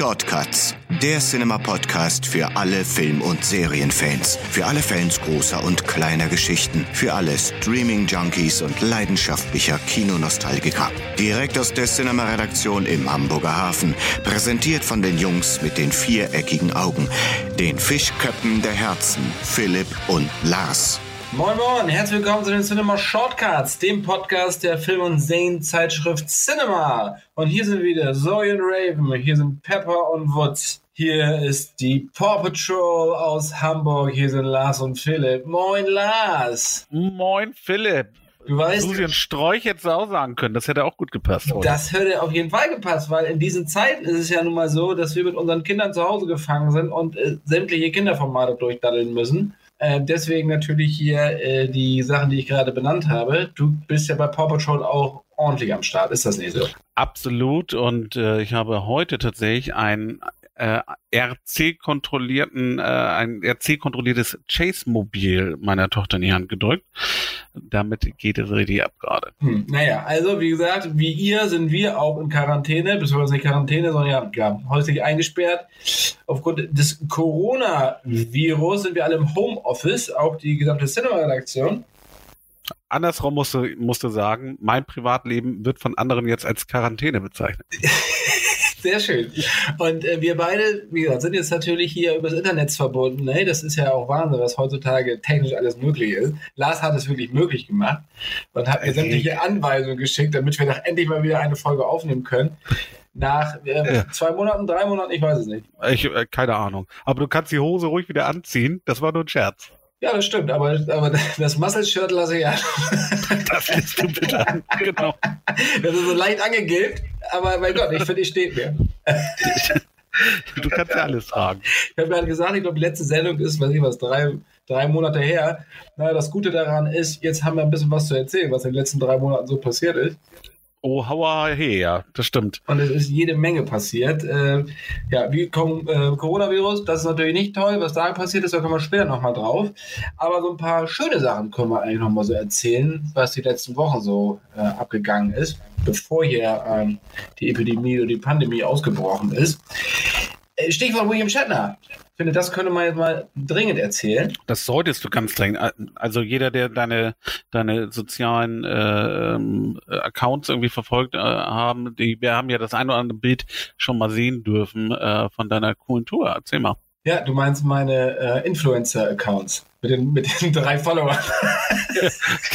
Shortcuts, der Cinema-Podcast für alle Film- und Serienfans. Für alle Fans großer und kleiner Geschichten. Für alle Streaming-Junkies und leidenschaftlicher Kinonostalgiker. Direkt aus der Cinema-Redaktion im Hamburger Hafen. Präsentiert von den Jungs mit den viereckigen Augen. Den Fischköppen der Herzen, Philipp und Lars. Moin Moin, herzlich willkommen zu den Cinema Shortcuts, dem Podcast der Film- und Serien-Zeitschrift Cinema. Und hier sind wieder Zoe und Raven, hier sind Pepper und Woods. Hier ist die Paw Patrol aus Hamburg, hier sind Lars und Philipp. Moin Lars. Moin Philipp. Du weißt, Susi Sträuch du auch sagen können, das hätte auch gut gepasst. Heute. das hätte auf jeden Fall gepasst, weil in diesen Zeiten ist es ja nun mal so, dass wir mit unseren Kindern zu Hause gefangen sind und äh, sämtliche Kinderformate durchdaddeln müssen. Äh, deswegen natürlich hier äh, die Sachen, die ich gerade benannt habe. Du bist ja bei Paw Patrol auch ordentlich am Start, ist das nicht so? Absolut. Und äh, ich habe heute tatsächlich ein äh, RC-kontrollierten, äh, ein RC-kontrolliertes Chase-Mobil meiner Tochter in die Hand gedrückt. Damit geht es richtig ab gerade. Hm, naja, also wie gesagt, wie ihr sind wir auch in Quarantäne, beziehungsweise nicht Quarantäne, sondern ja, ja häuslich eingesperrt. Aufgrund des Coronavirus sind wir alle im Homeoffice, auch die gesamte Cinema-Redaktion. Andersrum musste, musste sagen, mein Privatleben wird von anderen jetzt als Quarantäne bezeichnet. Sehr schön. Und äh, wir beide, wie gesagt, sind jetzt natürlich hier übers Internet verbunden. Ne? Das ist ja auch Wahnsinn, was heutzutage technisch alles möglich ist. Lars hat es wirklich möglich gemacht und hat mir sämtliche Anweisungen geschickt, damit wir doch endlich mal wieder eine Folge aufnehmen können. Nach äh, Ja. zwei Monaten, drei Monaten, ich weiß es nicht. Ich, äh, keine Ahnung. Aber du kannst die Hose ruhig wieder anziehen. Das war nur ein Scherz. Ja, das stimmt, aber, aber das Muscle-Shirt lasse ich an. Das lässt du bitte an. Genau. Das ist so leicht angegilbt, aber mein Gott, ich finde, ich steht mir. Du kannst ja alles tragen. Ich habe gerade gesagt, ich glaube, die letzte Sendung ist, weiß ich was, drei, drei Monate her. Naja, das Gute daran ist, jetzt haben wir ein bisschen was zu erzählen, was in den letzten drei Monaten so passiert ist. Oh, hauer hey, ja, das stimmt. Und es ist jede Menge passiert. Äh, ja, wie Com äh, Coronavirus, das ist natürlich nicht toll, was da passiert ist, da kommen wir später nochmal drauf. Aber so ein paar schöne Sachen können wir eigentlich nochmal so erzählen, was die letzten Wochen so äh, abgegangen ist, bevor hier ähm, die Epidemie oder die Pandemie ausgebrochen ist. Äh, Stichwort William Shatner. Ich finde, das könnte man jetzt mal dringend erzählen. Das solltest du ganz dringend. Also jeder, der deine, deine sozialen äh, ähm, Accounts irgendwie verfolgt äh, haben, die, wir haben ja das ein oder andere Bild schon mal sehen dürfen äh, von deiner coolen Tour. Erzähl mal. Ja, du meinst meine äh, Influencer-Accounts mit den, mit den drei Followern.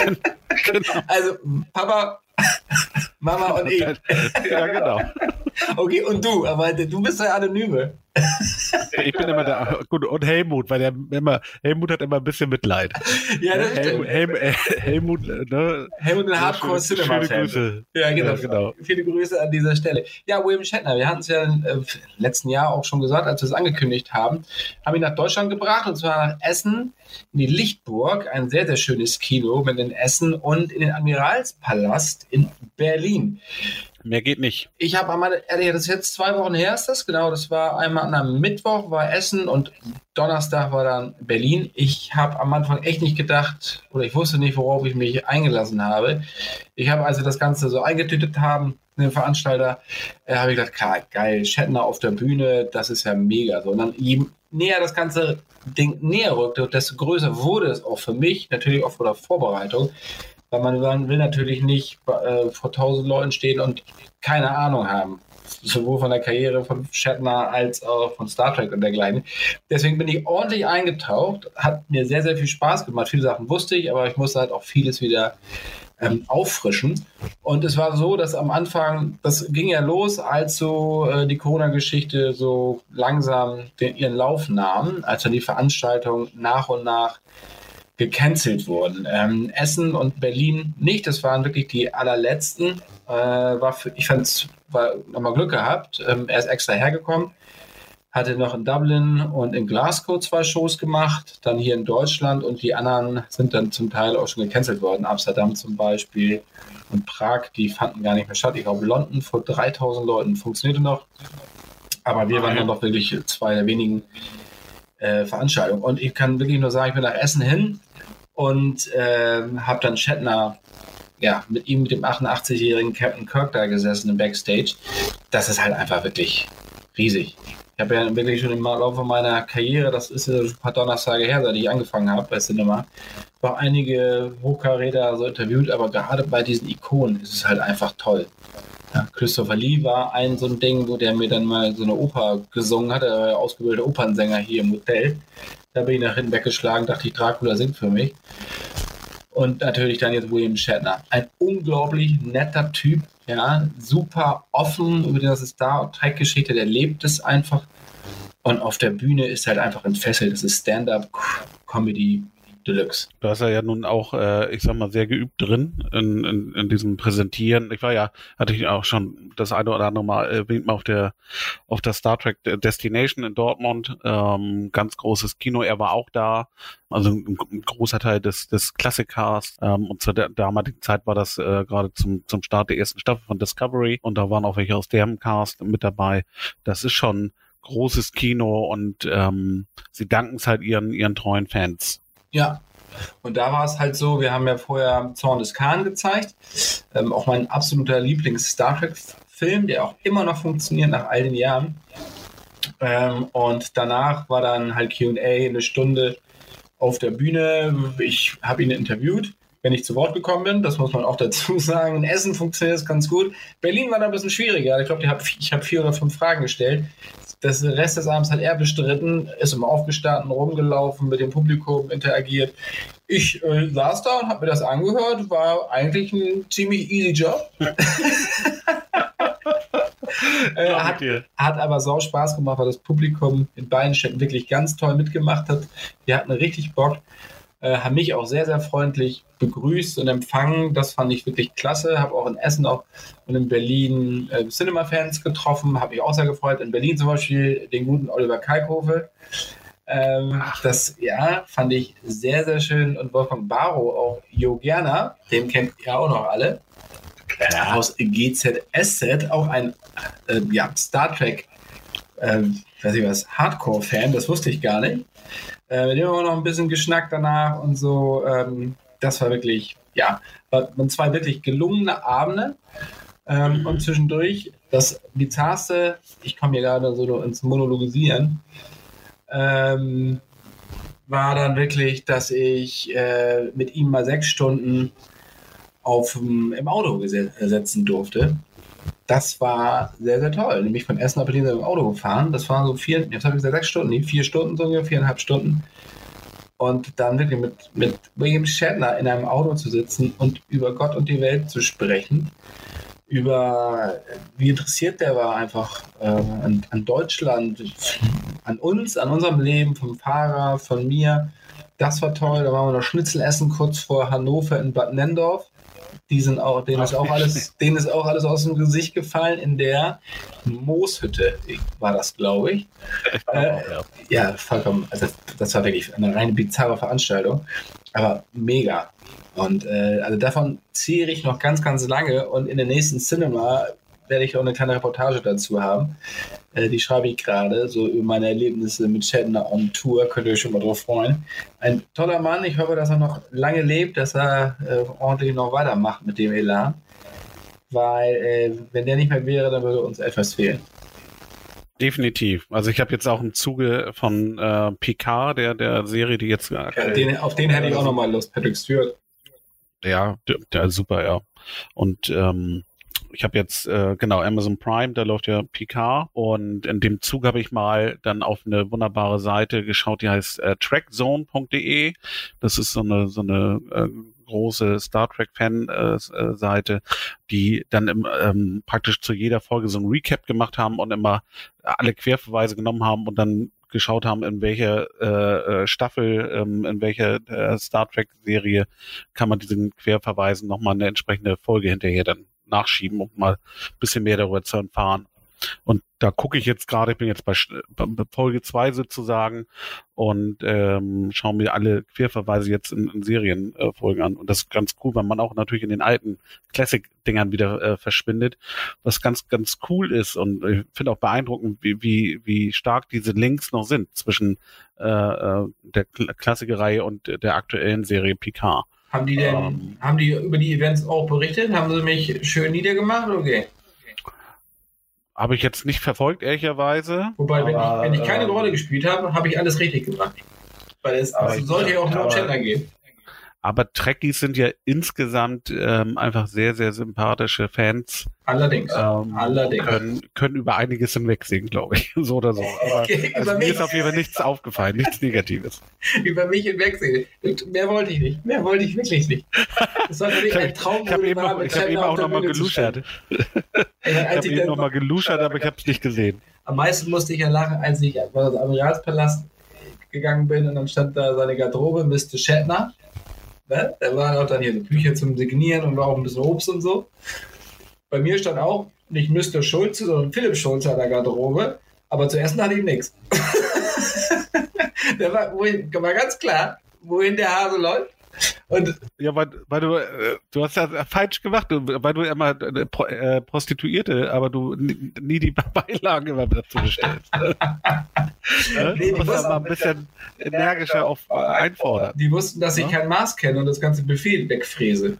genau. Also Papa, Mama und ich. ja, genau. Okay, und du, aber du bist der Anonyme. Ich bin immer da. Gut, und Helmut, weil der immer, Helmut hat immer ein bisschen Mitleid. Ja, das Helmut, stimmt. Helmut, äh, Helmut, äh, ne? Helmut, ein Hardcore Schöne- Cinema Schöne. Grüße. Ja, genau. Ja, genau. Viele Grüße an dieser Stelle. Ja, William Shatner, wir hatten es ja im äh, letzten Jahr auch schon gesagt, als wir es angekündigt haben, haben ihn nach Deutschland gebracht und zwar nach Essen in die Lichtburg, ein sehr, sehr schönes Kino mit in Essen und in den Admiralspalast in Berlin. Mehr geht nicht. Ich habe einmal, ehrlich, das ist jetzt zwei Wochen her, ist das genau. Das war einmal am Mittwoch war Essen und Donnerstag war dann Berlin. Ich habe am Anfang echt nicht gedacht oder ich wusste nicht, worauf ich mich eingelassen habe. Ich habe also das Ganze so eingetütet haben, den Veranstalter, äh, habe ich gedacht, klar, geil, Shatner auf der Bühne, das ist ja mega. So, und dann je näher das ganze Ding näher rückte, desto größer wurde es auch für mich, natürlich auch vor der Vorbereitung. Weil man, will natürlich nicht äh, vor tausend Leuten stehen und keine Ahnung haben. Sowohl von der Karriere von Shatner als auch von Star Trek und dergleichen. Deswegen bin ich ordentlich eingetaucht. Hat mir sehr, sehr viel Spaß gemacht. Viele Sachen wusste ich, aber ich musste halt auch vieles wieder ähm, auffrischen. Und es war so, dass am Anfang, das ging ja los, als so äh, die Corona-Geschichte so langsam den, ihren Lauf nahm, als dann die Veranstaltungen nach und nach gecancelt wurden. Ähm, Essen und Berlin nicht, das waren wirklich die allerletzten. Äh, war für, ich fand es nochmal Glück gehabt. Ähm, er ist extra hergekommen, hatte noch in Dublin und in Glasgow zwei Shows gemacht, dann hier in Deutschland und die anderen sind dann zum Teil auch schon gecancelt worden. Amsterdam zum Beispiel und Prag, die fanden gar nicht mehr statt. Ich glaube, London vor 3000 Leuten funktionierte noch. Aber wir waren dann doch wirklich zwei der wenigen äh, Veranstaltungen. Und ich kann wirklich nur sagen, ich bin nach Essen hin und äh, habe dann Shatner, ja, mit ihm, mit dem 88-jährigen Captain Kirk da gesessen im Backstage. Das ist halt einfach wirklich riesig. Ich habe ja wirklich schon im Laufe meiner Karriere, das ist ja ein paar Donnerstage her, seit ich angefangen habe bei Cinema, war einige Hochkaräter so interviewt, aber gerade bei diesen Ikonen ist es halt einfach toll. Ja, Christopher Lee war ein so ein Ding, wo der mir dann mal so eine Oper gesungen hat, er war ja ausgebildeter Opernsänger hier im Hotel. Da bin ich nach hinten weggeschlagen, dachte ich, Dracula singt für mich. Und natürlich dann jetzt William Shatner. Ein unglaublich netter Typ, ja, super offen über die ganze Star Trek-Geschichte, der lebt es einfach. Und auf der Bühne ist halt einfach entfesselt. Das ist Stand-up-Comedy Deluxe. Da ist er ja nun auch, äh, ich sag mal, sehr geübt drin in, in, in diesem Präsentieren. Ich war ja, hatte ich auch schon das eine oder andere Mal erwähnt, mal auf der auf der Star Trek Destination in Dortmund. Ähm, ganz großes Kino. Er war auch da. Also ein, ein großer Teil des, des Klassikcast. Ähm, und zu der damaligen Zeit war das äh, gerade zum, zum Start der ersten Staffel von Discovery. Und da waren auch welche aus dem Cast mit dabei. Das ist schon großes Kino und ähm, sie danken es halt ihren, ihren treuen Fans. Ja. Und da war es halt so, wir haben ja vorher Zorn des Khan gezeigt. Ähm, auch mein absoluter Lieblings-Star Trek-Film, der auch immer noch funktioniert nach all den Jahren. Ähm, und danach war dann halt QA eine Stunde auf der Bühne. Ich habe ihn interviewt, wenn ich zu Wort gekommen bin. Das muss man auch dazu sagen. In Essen funktioniert es ganz gut. Berlin war da ein bisschen schwieriger. Ich glaube, ich habe hab vier oder fünf Fragen gestellt. Das Rest des Abends hat er bestritten, ist immer aufgestanden, rumgelaufen, mit dem Publikum interagiert. Ich äh, saß da und habe mir das angehört, war eigentlich ein ziemlich easy Job. äh, hat, hat, aber sau Spaß gemacht, weil das Publikum in beiden Städten wirklich ganz toll mitgemacht hat. Die hatten richtig Bock äh, haben mich auch sehr, sehr freundlich begrüßt und empfangen. Das fand ich wirklich klasse. Habe auch in Essen auch und in Berlin äh, Cinema-Fans getroffen. Habe mich auch sehr gefreut. In Berlin zum Beispiel den guten Oliver Kalkofe. Ähm, das ja, fand ich sehr, sehr schön. Und Wolfgang Barrow, auch Jo Gerner, den kennt ihr auch noch alle. Ja. Aus GZSZ, auch ein äh, ja, Star Trek, äh, weiß ich was, Hardcore-Fan, das wusste ich gar nicht. Äh, mit dem haben wir noch ein bisschen geschnackt danach und so. Ähm, das war wirklich, ja, waren zwei wirklich gelungene Abende. Ähm, und zwischendurch, das Bizarrste, ich komme hier gerade so ins Monologisieren, ähm, war dann wirklich, dass ich äh, mit ihm mal sechs Stunden auf, im Auto sitzen durfte das war sehr, sehr toll. Nämlich von Essen nach Berlin im Auto gefahren. Das waren so vier, jetzt habe ich gesagt, sechs Stunden, nee, vier Stunden, so viereinhalb Stunden. Und dann wirklich mit, mit William Shatner in einem Auto zu sitzen und über Gott und die Welt zu sprechen, über wie interessiert der war einfach äh, an, an, Deutschland, an uns, an unserem Leben, vom Fahrer, von mir. Das war toll. Da waren wir noch Schnitzel essen kurz vor Hannover in Bad Nendorf. Die sind auch, denen ist auch alles, denen ist auch alles aus dem Gesicht gefallen in der Mooshütte, war das, glaube ich. Äh, ja. vollkommen. Also das war wirklich eine reine bizarre Veranstaltung, aber mega. Und äh, also davon ziehe ich noch ganz, ganz lange und in der nächsten Cinema werde ich auch eine kleine Reportage dazu haben. Äh, die schreibe ich gerade, so über meine Erlebnisse mit Shatner on Tour. Könnt ihr euch schon mal drauf freuen. Ein toller Mann. Ich hoffe, dass er noch lange lebt, dass er äh, ordentlich noch weitermacht mit dem Elan. Weil, äh, wenn der nicht mehr wäre, dann würde uns etwas fehlen. Definitiv. Also ich habe jetzt auch im Zuge von äh, Picard, der, der Serie, die jetzt... Ja, den, auf den hätte ich auch nochmal Lust, Patrick Stewart. Ja, der, der ist super, ja. Und ähm, ich habe jetzt äh, genau Amazon Prime, da läuft ja Picard und in dem Zug habe ich mal dann auf eine wunderbare Seite geschaut, die heißt äh, trackzone.de. Das ist so eine so eine äh, große Star Trek Fan äh, äh, Seite, die dann im, ähm, praktisch zu jeder Folge so ein Recap gemacht haben und immer alle Querverweise genommen haben und dann geschaut haben, in welcher äh, äh Staffel, ähm, in welcher äh, Star Trek Serie kann man diesen Querverweisen nochmal eine entsprechende Folge hinterher dann nachschieben, um mal ein bisschen mehr darüber zu erfahren. Und da gucke ich jetzt gerade, ich bin jetzt bei, Folge 2 sozusagen und ähm, schaue mir alle Querverweise jetzt in, in Serienfolgen äh, an. Und das ist ganz cool, weil man auch natürlich in den alten Classic-Dingern wieder äh, verschwindet, was ganz, ganz cool ist. Und ich finde auch beeindruckend, wie, wie, wie stark diese Links noch sind zwischen äh, äh der Klassikerreihe und der aktuellen Serie Picard. Haben die denn, ähm, haben die über die Events auch berichtet? Haben sie mich schön niedergemacht? Okay. habe ich jetzt nicht verfolgt, ehrlicherweise. Wobei, wenn, aber, ich, wenn ich keine ähm, Rolle gespielt habe, habe ich alles richtig gemacht. Weil es also sollte ja auch nur um Gender gehen. Aber Trekkies sind ja insgesamt ähm, einfach sehr, sehr sympathische Fans. Allerdings. Ähm, Allerdings. Können, können über einiges hinwegsehen, glaube ich. So oder so. Aber Okay, also mir ist auf jeden Fall nichts aufgefallen, nichts Negatives. Über mich hinwegsehen. Mehr wollte ich nicht. Mehr wollte ich wirklich nicht. Es sollte nicht ein Traum Ich habe eben, war, hab eben auch nochmal geluschert. Ich habe eben nochmal geluschert, aber ich habe es nicht gesehen. Am meisten musste ich ja lachen, als ich an den Admiralspalast gegangen bin und dann stand da seine Garderobe, Mr. Shatner. Ne? Da waren auch dann hier so Bücher zum Signieren und war auch ein bisschen Obst und so. Bei mir stand auch nicht Mr. Schulze, sondern Philipp Schulze an der Garderobe. Aber zu essen hatte ich nichts. Der war, war ganz klar, wohin der Hase läuft. Und Ja, weil, weil du, äh, du hast ja falsch gemacht, du- weil du immer äh, äh, Prostituierte, aber du nie, die Beilagen immer dazu bestellst. Ne? Nee, du die musst muss da mal ein bisschen energischer auf, einfordern. die wussten, dass ich Ja. kein Maß kenne und das ganze Buffet wegfräse.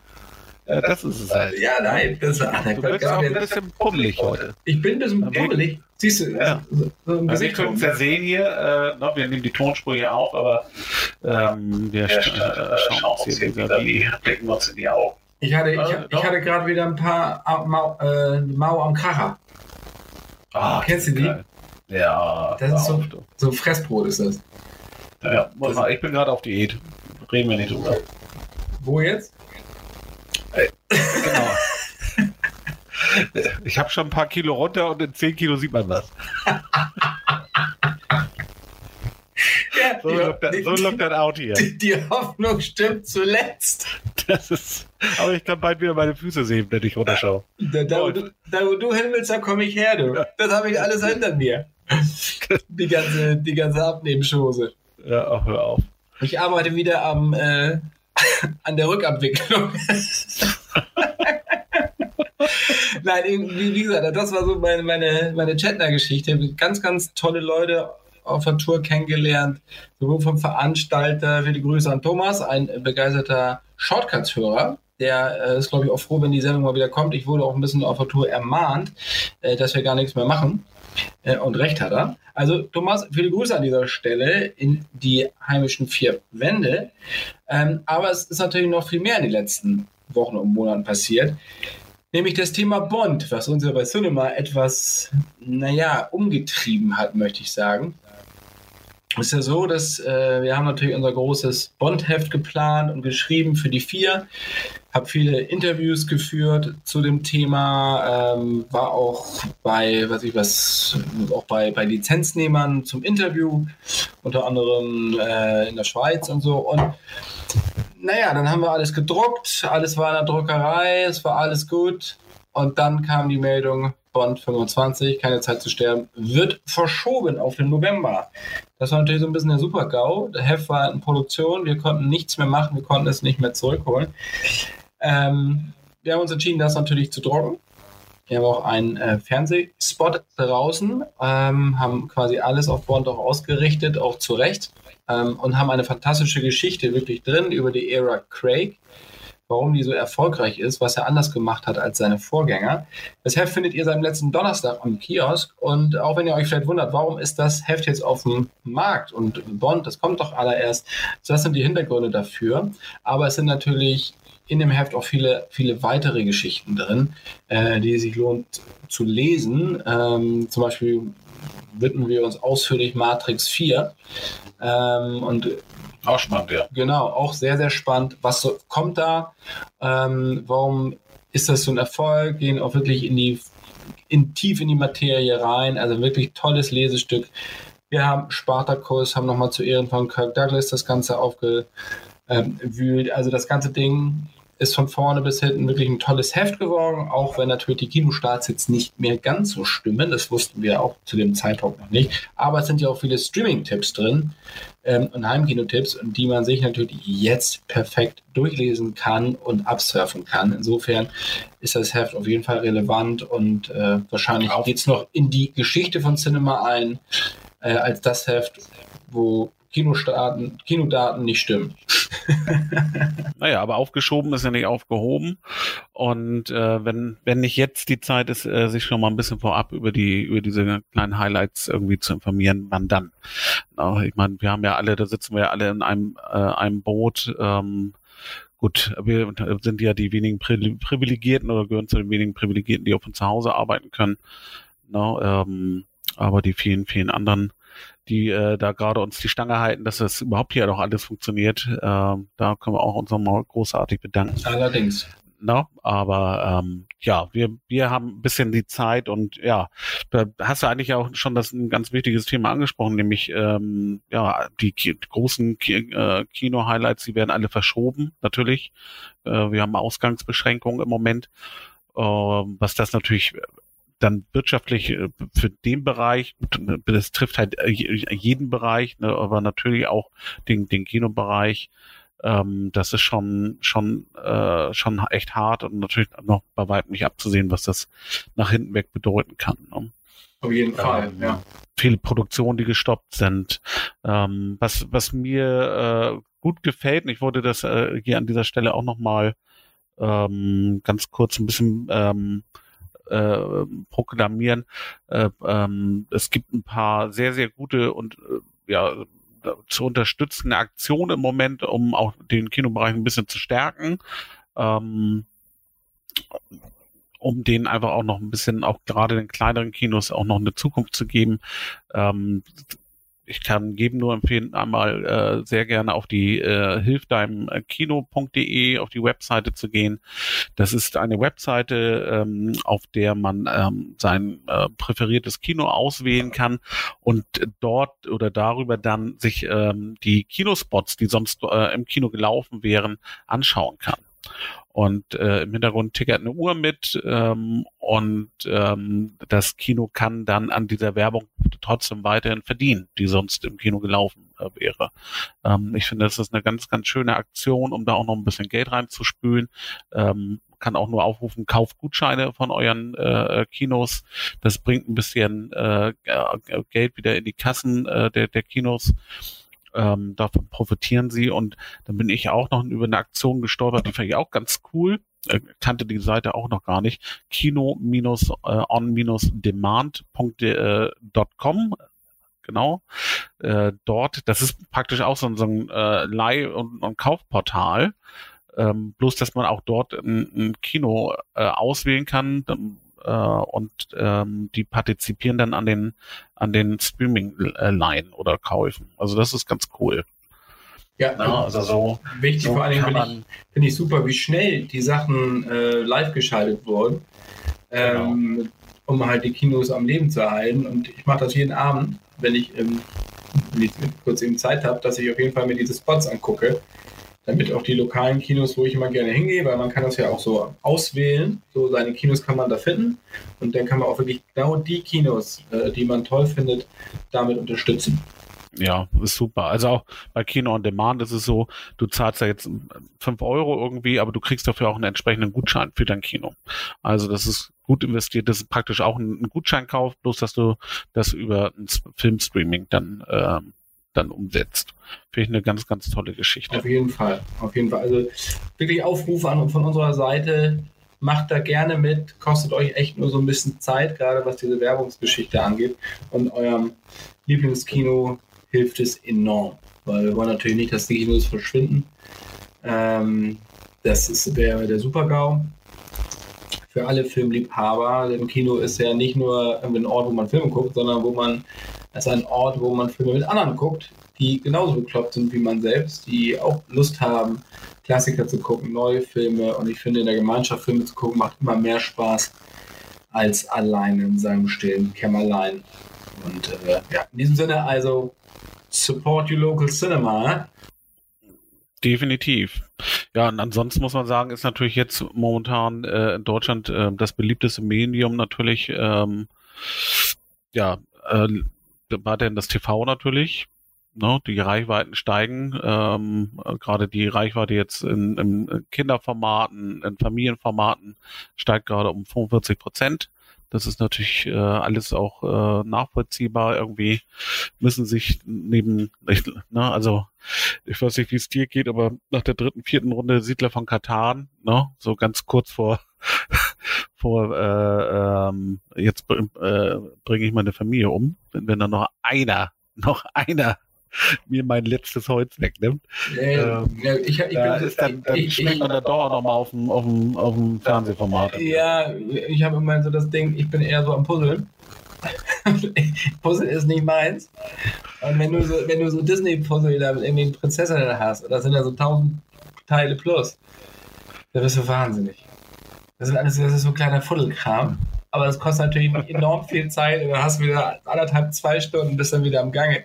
Ja, das ist es halt. Ja, nein, das war Du bist auch ein bisschen pummelig heute. Ich bin ein bisschen pummelig. Siehst du, Ja. so, so ein Also wir Gesicht können es ja sehen hier, äh, noch, wir nehmen die Tonspur hier auf, aber ähm, wir sch- äh, schauen uns hier wieder die, blicken uns in die Augen. Ich hatte, ich, Ja, ich hatte gerade wieder ein paar Au- Mau, äh, Mau am Kracher. Ah, Kennst du die? geil. Ja, Das ist so-. So Fressbrot ist das. ja, muss mal, ich bin gerade auf Diät. Reden wir nicht drüber. Wo jetzt? Genau. Ich habe schon ein paar Kilo runter und in 10 Kilo sieht man was. Ja, So lookt das, so lookt das out hier. die, die Hoffnung stimmt zuletzt. Das ist, aber ich kann bald wieder meine Füße sehen, wenn ich runterschaue. Da, da, wo du, da wo du hin willst, da komme ich her, du. Das habe ich alles hinter mir. Die ganze, die ganze Abnehmschose. Ja, auch hör auf. Ich arbeite wieder am, äh, an der Rückabwicklung. Nein, wie, gesagt, das war so meine, meine, meine Chatner-Geschichte. Ganz, ganz tolle Leute auf der Tour kennengelernt, sowohl vom Veranstalter, viele Grüße an Thomas, ein begeisterter Shortcuts-Hörer. Der äh, ist, glaube ich, auch froh, wenn die Sendung mal wieder kommt. Ich wurde auch ein bisschen auf der Tour ermahnt, äh, dass wir gar nichts mehr machen. Äh, und recht hat er. Also, Thomas, viele Grüße an dieser Stelle in die heimischen vier Wände. Ähm, aber es ist natürlich noch viel mehr in den letzten Wochen und Monaten passiert. Nämlich das Thema Bond, was uns ja bei Cinema etwas, naja, umgetrieben hat, möchte ich sagen. Ist ja so, dass äh, wir haben natürlich unser großes Bond-Heft geplant und geschrieben für die vier. Habe viele Interviews geführt zu dem Thema, ähm, war auch bei, was ich was, auch bei, bei Lizenznehmern zum Interview, unter anderem äh, in der Schweiz und so. Und naja, dann haben wir alles gedruckt, alles war in der Druckerei, es war alles gut. Und dann kam die Meldung, Bond 25, keine Zeit zu sterben, wird verschoben auf den November. Das war natürlich so ein bisschen der Super-GAU. Der Heft war in Produktion, wir konnten nichts mehr machen, wir konnten es nicht mehr zurückholen. Ähm, wir haben uns entschieden, das natürlich zu drucken. Wir haben auch einen äh, Fernsehspot draußen, ähm, haben quasi alles auf Bond auch ausgerichtet, auch zu Recht, ähm, und haben eine fantastische Geschichte wirklich drin über die Ära Craig, warum die so erfolgreich ist, was er anders gemacht hat als seine Vorgänger. Das Heft findet ihr seit letzten Donnerstag am Kiosk und auch wenn ihr euch vielleicht wundert, warum ist das Heft jetzt auf dem Markt und Bond, das kommt doch allererst, das sind die Hintergründe dafür, aber es sind natürlich in dem Heft auch viele, viele weitere Geschichten drin, äh, die sich lohnt zu lesen. Ähm, zum Beispiel widmen wir uns ausführlich Matrix 4. Ähm, und Auch spannend, ja. genau, auch sehr, sehr spannend. Was so, kommt da? Ähm, warum ist das so ein Erfolg? Gehen auch wirklich in die, in, tief in die Materie rein. Also wirklich tolles Lesestück. Wir haben Spartacus, haben nochmal zu Ehren von Kirk Douglas das Ganze aufgewühlt. Also das ganze Ding ist von vorne bis hinten wirklich ein tolles Heft geworden, auch wenn natürlich die Kinostarts jetzt nicht mehr ganz so stimmen. Das wussten wir auch zu dem Zeitpunkt noch nicht. Aber es sind ja auch viele Streaming-Tipps drin ähm, und Heimkino-Tipps, die man sich natürlich jetzt perfekt durchlesen kann und absurfen kann. Insofern ist das Heft auf jeden Fall relevant und äh, wahrscheinlich geht es noch in die Geschichte von Cinema ein, äh, als das Heft, wo Kinodaten, Kinodaten nicht stimmen. naja, aber aufgeschoben ist ja nicht aufgehoben. Und äh, wenn, wenn nicht jetzt die Zeit ist, äh, sich schon mal ein bisschen vorab über die, über diese kleinen Highlights irgendwie zu informieren, wann dann? Na, ich meine, wir haben ja alle, da sitzen wir ja alle in einem, äh, einem Boot. Ähm, gut, wir sind ja die wenigen Privilegierten oder gehören zu den wenigen Privilegierten, die auch von zu Hause arbeiten können. Na, ähm, aber die vielen, vielen anderen die äh, da gerade uns die Stange halten, dass das überhaupt hier doch alles funktioniert. Äh, da können wir auch uns nochmal großartig bedanken. Allerdings. No, aber ähm, ja, wir, wir haben ein bisschen die Zeit und ja, da hast du eigentlich auch schon das ein ganz wichtiges Thema angesprochen, nämlich ähm, ja, die, die großen Ki äh, Kino-Highlights, die werden alle verschoben, natürlich. Äh, wir haben Ausgangsbeschränkungen im Moment, äh, was das natürlich dann wirtschaftlich äh, für den Bereich, das trifft halt äh, jeden Bereich, ne, aber natürlich auch den, den Kinobereich. Ähm, das ist schon schon äh, schon echt hart und natürlich noch bei weitem nicht abzusehen, was das nach hinten weg bedeuten kann. Ne? Auf jeden Fall, ähm, ja. Viele Produktionen, die gestoppt sind. Ähm, was was mir äh, gut gefällt, und ich wollte das äh, hier an dieser Stelle auch noch mal ähm, ganz kurz ein bisschen ähm, äh, proklamieren. Äh, ähm, es gibt ein paar sehr, sehr gute und äh, ja, zu unterstützende Aktionen im Moment, um auch den Kinobereich ein bisschen zu stärken. Ähm, um denen einfach auch noch ein bisschen, auch gerade den kleineren Kinos, auch noch eine Zukunft zu geben. Ähm, ich kann jedem nur empfehlen, einmal äh, sehr gerne auf die äh, hilfdeimkino.de auf die Webseite zu gehen. Das ist eine Webseite, ähm, auf der man ähm, sein äh, präferiertes Kino auswählen kann und dort oder darüber dann sich ähm, die Kinospots, die sonst äh, im Kino gelaufen wären, anschauen kann. Und äh, im Hintergrund tickert eine Uhr mit ähm, und ähm, das Kino kann dann an dieser Werbung trotzdem weiterhin verdienen, die sonst im Kino gelaufen äh, wäre. Ähm, ich finde, das ist eine ganz, ganz schöne Aktion, um da auch noch ein bisschen Geld reinzuspülen. Ähm, kann auch nur aufrufen, kauft Gutscheine von euren äh, Kinos. Das bringt ein bisschen äh, Geld wieder in die Kassen äh, der, der Kinos ähm, davon profitieren sie. Und dann bin ich auch noch über eine Aktion gestolpert, die fand ich auch ganz cool. Äh, kannte die Seite auch noch gar nicht. Kino-on-demand.com genau. Äh, dort, das ist praktisch auch so, so ein äh, Leih- und, und Kaufportal. Ähm, bloß, dass man auch dort ein, ein Kino äh, auswählen kann. Dann äh, und ähm, die partizipieren dann an den an den Streaming-Line oder Käufen. Also das ist ganz cool. Ja, ja also so wichtig so vor allem finde ich, find ich super, wie schnell die Sachen äh, live geschaltet wurden, ähm, genau. um halt die Kinos am Leben zu erhalten. Und ich mache das jeden Abend, wenn ich, ähm, wenn ich kurz eben Zeit habe, dass ich auf jeden Fall mir diese Spots angucke damit auch die lokalen Kinos, wo ich immer gerne hingehe, weil man kann das ja auch so auswählen. So seine Kinos kann man da finden und dann kann man auch wirklich genau die Kinos, äh, die man toll findet, damit unterstützen. Ja, ist super. Also auch bei Kino on Demand ist es so, du zahlst ja jetzt fünf Euro irgendwie, aber du kriegst dafür auch einen entsprechenden Gutschein für dein Kino. Also das ist gut investiert, das ist praktisch auch ein, ein Gutscheinkauf, bloß dass du das über ein Filmstreaming dann ähm, dann umsetzt. Finde ich eine ganz, ganz tolle Geschichte. Auf jeden Fall, auf jeden Fall. Also wirklich Aufrufe an von unserer Seite. Macht da gerne mit, kostet euch echt nur so ein bisschen Zeit, gerade was diese Werbungsgeschichte angeht. Und eurem Lieblingskino hilft es enorm, weil wir wollen natürlich nicht, dass die Kinos verschwinden. Ähm, das ist der, der Super-GAU für alle Filmliebhaber. Denn Kino ist ja nicht nur ein Ort, wo man Filme guckt, sondern wo man als ein Ort, wo man Filme mit anderen guckt, die genauso bekloppt sind wie man selbst, die auch Lust haben, Klassiker zu gucken, neue Filme. Und ich finde, in der Gemeinschaft Filme zu gucken, macht immer mehr Spaß als allein in seinem stillen Kämmerlein. Und äh, ja, in diesem Sinne also support your local cinema. Definitiv. Ja, und ansonsten muss man sagen, ist natürlich jetzt momentan äh, in Deutschland äh, das beliebteste Medium natürlich ähm, ja äh, weiterhin das TV natürlich. Ne, die Reichweiten steigen, ähm, gerade die Reichweite jetzt in, in Kinderformaten, in Familienformaten steigt gerade um 45 Prozent. Das ist natürlich äh, alles auch äh, nachvollziehbar. Irgendwie müssen sich neben, ich, ne, also ich weiß nicht, wie es dir geht, aber nach der dritten, vierten Runde Siedler von Katan, ne, so ganz kurz vor vor äh, ähm, jetzt äh, bringe ich meine Familie um, wenn, wenn dann noch einer, noch einer mir mein letztes Holz wegnimmt. Äh, ähm, ja, ich, ich da ist dann, dann ich, schmeckt man da doch nochmal auf dem, auf, dem, auf dem Fernsehformat. Ja, ich habe immer so das Ding, ich bin eher so am Puzzeln. Puzzle ist nicht meins. Und wenn du so, wenn du so Disney-Puzzle da mit irgendwie Prinzessinnen hast, das sind ja so tausend Teile plus, da bist du wahnsinnig. Das, sind alles, das ist so ein kleiner Fuddelkram. Aber das kostet natürlich enorm viel Zeit und dann hast du wieder anderthalb, zwei Stunden, bis dann wieder am Gange.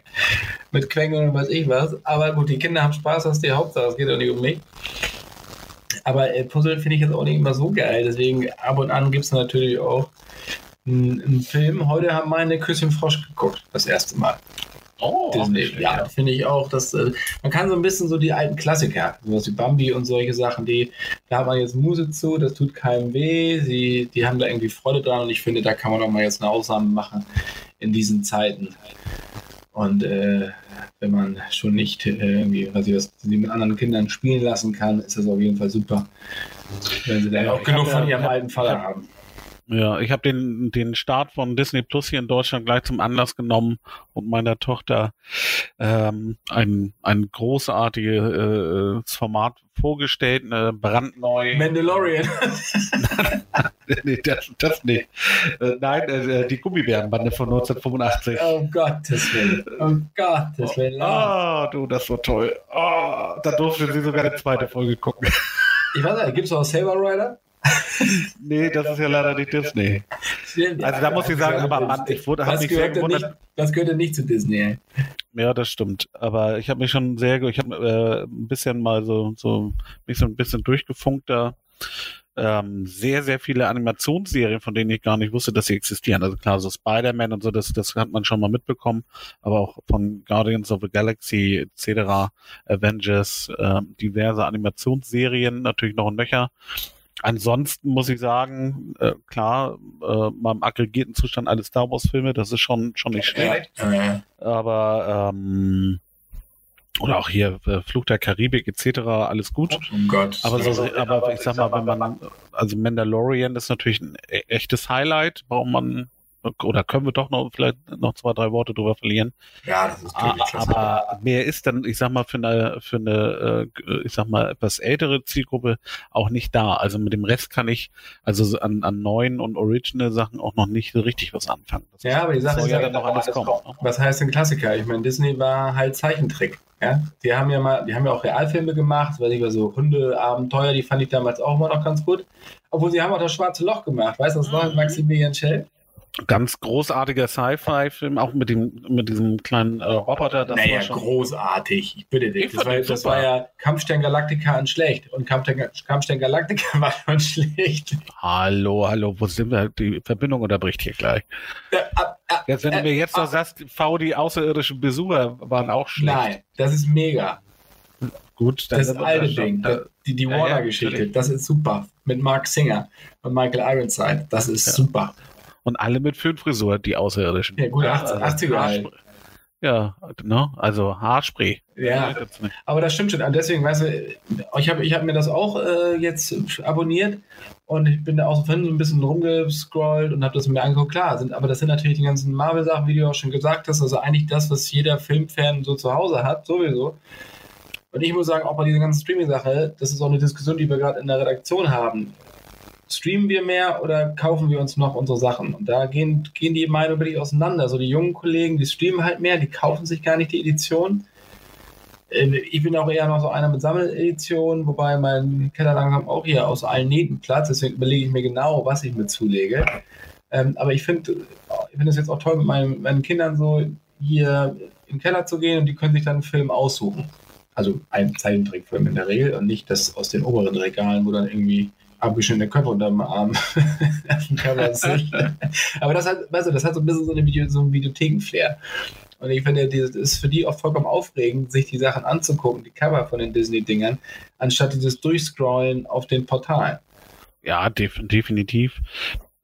Mit Quengeln und weiß ich was. Aber gut, die Kinder haben Spaß, das ist die Hauptsache, es geht doch nicht um mich. Aber äh, Puzzle finde ich jetzt auch nicht immer so geil. Deswegen ab und an gibt es natürlich auch einen Film. Heute haben meine Küsschen Frosch geguckt, das erste Mal. Oh, Disney. Ja, finde ich auch. Dass, äh, man kann so ein bisschen so die alten Klassiker, sowas wie Bambi und solche Sachen, die, da hat man jetzt Muse zu, das tut keinem weh, sie, die haben da irgendwie Freude dran und ich finde, da kann man auch mal jetzt eine Ausnahme machen in diesen Zeiten. Und äh, wenn man schon nicht äh, irgendwie, was ich die mit anderen Kindern spielen lassen kann, ist das auf jeden Fall super. Wenn sie da ja, auch genug von ihrem alten Vater haben. Ja, ich habe den, den Start von Disney Plus hier in Deutschland gleich zum Anlass genommen und meiner Tochter ähm, ein, ein großartiges äh, Format vorgestellt, eine brandneu. Mandalorian. nee, das, das nicht. Äh, nein, äh, die Gummibärenbande von 1985. Oh Gottes Willen. Oh Gottes Willen. Ah, oh, du, das war toll. Oh, da durfte sie sogar eine zweite Folge gucken. Ich weiß nicht, gibt es auch Saber Rider? Nee, das ist ja leider nicht Disney. Also da muss ich sagen, aber Mann, ich wurde, habe mich sehr gewundert. Nicht, das gehört ja nicht zu Disney. Ja, das stimmt. Aber ich habe mich schon sehr, ich habe äh, ein bisschen mal so, so mich so ein bisschen durchgefunkt da. Ähm, sehr, sehr viele Animationsserien, von denen ich gar nicht wusste, dass sie existieren. Also klar, so Spider-Man und so, das, das hat man schon mal mitbekommen, aber auch von Guardians of the Galaxy etc., Avengers, äh, diverse Animationsserien, natürlich noch ein Nöcher. Ansonsten muss ich sagen, äh, klar, äh, beim aggregierten Zustand alle Star Wars Filme, das ist schon schon nicht schlecht. Aber ähm, oder auch hier äh, Flug der Karibik etc. alles gut. Oh Gott. Aber, so, aber ich sag mal, wenn man also Mandalorian ist natürlich ein e-, echtes Highlight, warum man oder können wir doch noch vielleicht noch zwei, drei Worte drüber verlieren. Ja, das ist ah, Aber mehr ist dann, ich sag mal, für eine, für eine, äh, ich sag mal, etwas ältere Zielgruppe auch nicht da. Also mit dem Rest kann ich also an, an neuen und original Sachen auch noch nicht so richtig was anfangen. Das ja, aber die Sache ist ja dann noch alles kommen. kommen. Was heißt denn Klassiker? Ich meine, Disney war halt Zeichentrick. Ja, die haben ja mal, die haben ja auch Realfilme gemacht, weil ich war so Hundeabenteuer, die fand ich damals auch immer noch ganz gut. Obwohl sie haben auch das Schwarze Loch gemacht, weißt du, das? Mhm. Maximilian Schell? Ganz großartiger Sci-Fi-Film, auch mit dem mit diesem kleinen äh, Roboter. Das naja, war schon großartig. Ich bitte dich. Das war, das war, ja Kampfstern Galactica und schlecht. Und Kampfstern, Kampfstern Galactica war schon schlecht. Hallo, hallo, wo sind wir? Die Verbindung unterbricht hier gleich. Äh, äh, jetzt, wenn du mir jetzt noch sagst, V, die außerirdischen Besucher waren auch schlecht. Nein, das ist mega. Gut, dann das alte Ding, da, die, die Warner-Geschichte, das ist super. Mit Mark Singer und Michael Ironside, das ist ja. super und alle mit Föhnfrisur, die Außerirdischen. Ja, gut, 80, er halt. Ja, ne? also Haarspray. Ja, aber das stimmt schon. Deswegen, weißt du, ich habe ich hab mir das auch äh, jetzt abonniert und ich bin da auch so ein bisschen rumgescrollt und habe das mir angeguckt. Klar, sind, aber das sind natürlich die ganzen Marvel-Sachen, wie du auch schon gesagt hast, also eigentlich das, was jeder Filmfan so zu Hause hat, sowieso. Und ich muss sagen, auch bei dieser ganzen Streaming-Sache, das ist auch eine Diskussion, die wir gerade in der Redaktion haben streamen wir mehr oder kaufen wir uns noch unsere Sachen? Und da gehen, gehen die Meinungen wirklich auseinander. So die jungen Kollegen, die streamen halt mehr, die kaufen sich gar nicht die Edition. Ähm, ich bin auch eher noch so einer mit Sammeledition, wobei mein Keller langsam auch hier aus allen Nähten platzt. Deswegen überlege ich mir genau, was ich mit zulege. Ähm, aber ich finde ich find es jetzt auch toll, mit meinen, meinen Kindern so hier den Keller zu gehen und die können sich dann einen Film aussuchen. Also einen Zeichentrickfilm in der Regel und nicht das aus den oberen Regalen, wo dann irgendwie abgeschnittene Köpfe unterm Arm Aber das hat, weißt du, das hat so ein bisschen so, eine Video, so einen Videotheken-Flair. Und ich finde, das ist für die auch vollkommen aufregend, sich die Sachen anzugucken, die Cover von den Disney-Dingern, anstatt dieses Durchscrollen auf den Portalen. Ja, def definitiv.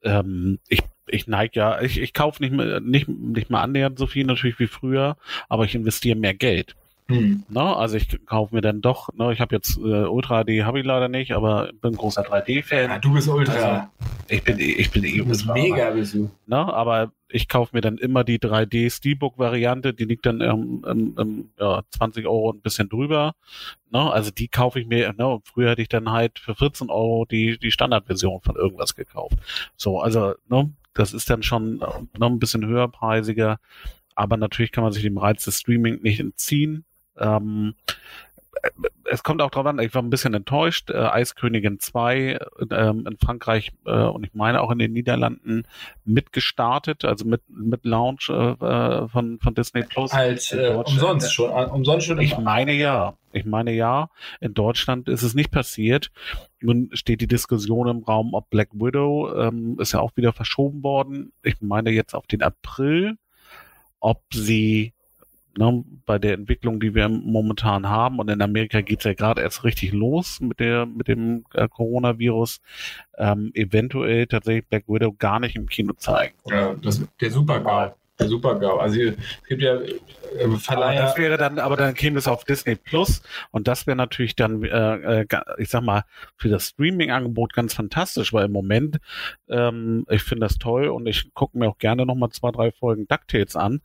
Ähm, ich ich neige ja, ich, ich kaufe nicht mehr, nicht, nicht mal annähernd so viel natürlich wie früher, aber ich investiere mehr Geld. Hm. Ne? Also ich kaufe mir dann doch, ne, ich habe jetzt äh, Ultra HD habe ich leider nicht, aber bin großer 3D-Fan. Ja, du bist Ultra. Also, ich bin ich bin eh Du bist mega, bist du. Ne? Aber ich kaufe mir dann immer die 3D Steelbook-Variante, die liegt dann ähm, ähm, ja, 20 Euro ein bisschen drüber. Ne? Also die kaufe ich mir, ne? Und früher hätte ich dann halt für 14 Euro die, die Standardversion von irgendwas gekauft. So, also, ne, das ist dann schon äh, noch ein bisschen höherpreisiger. Aber natürlich kann man sich dem Reiz des Streaming nicht entziehen. Ähm, es kommt auch drauf an, ich war ein bisschen enttäuscht. Äh, Eiskönigin 2 ähm, in Frankreich äh, und ich meine auch in den Niederlanden mitgestartet, also mit, mit Launch äh, von, von Disney Plus. Als äh, umsonst schon, äh, umsonst schon. Ich meine ja. Ich meine ja. In Deutschland ist es nicht passiert. Nun steht die Diskussion im Raum, ob Black Widow ähm, ist ja auch wieder verschoben worden. Ich meine jetzt auf den April, ob sie ne, bei der Entwicklung, die wir momentan haben, und in Amerika geht's ja gerade erst richtig los mit der mit dem äh, Coronavirus, ähm, eventuell tatsächlich Black Widow gar nicht im Kino zeigen. Ja, das, der Super-GAU. Der Super-GAU. Also es gibt ja äh, Verleiher. Aber das wäre dann, aber dann käme es auf Disney Plus und das wäre natürlich dann, äh, äh, ich sag mal, für das Streaming-Angebot ganz fantastisch, weil im Moment, ähm, ich finde das toll und ich gucke mir auch gerne nochmal zwei, drei Folgen DuckTales an.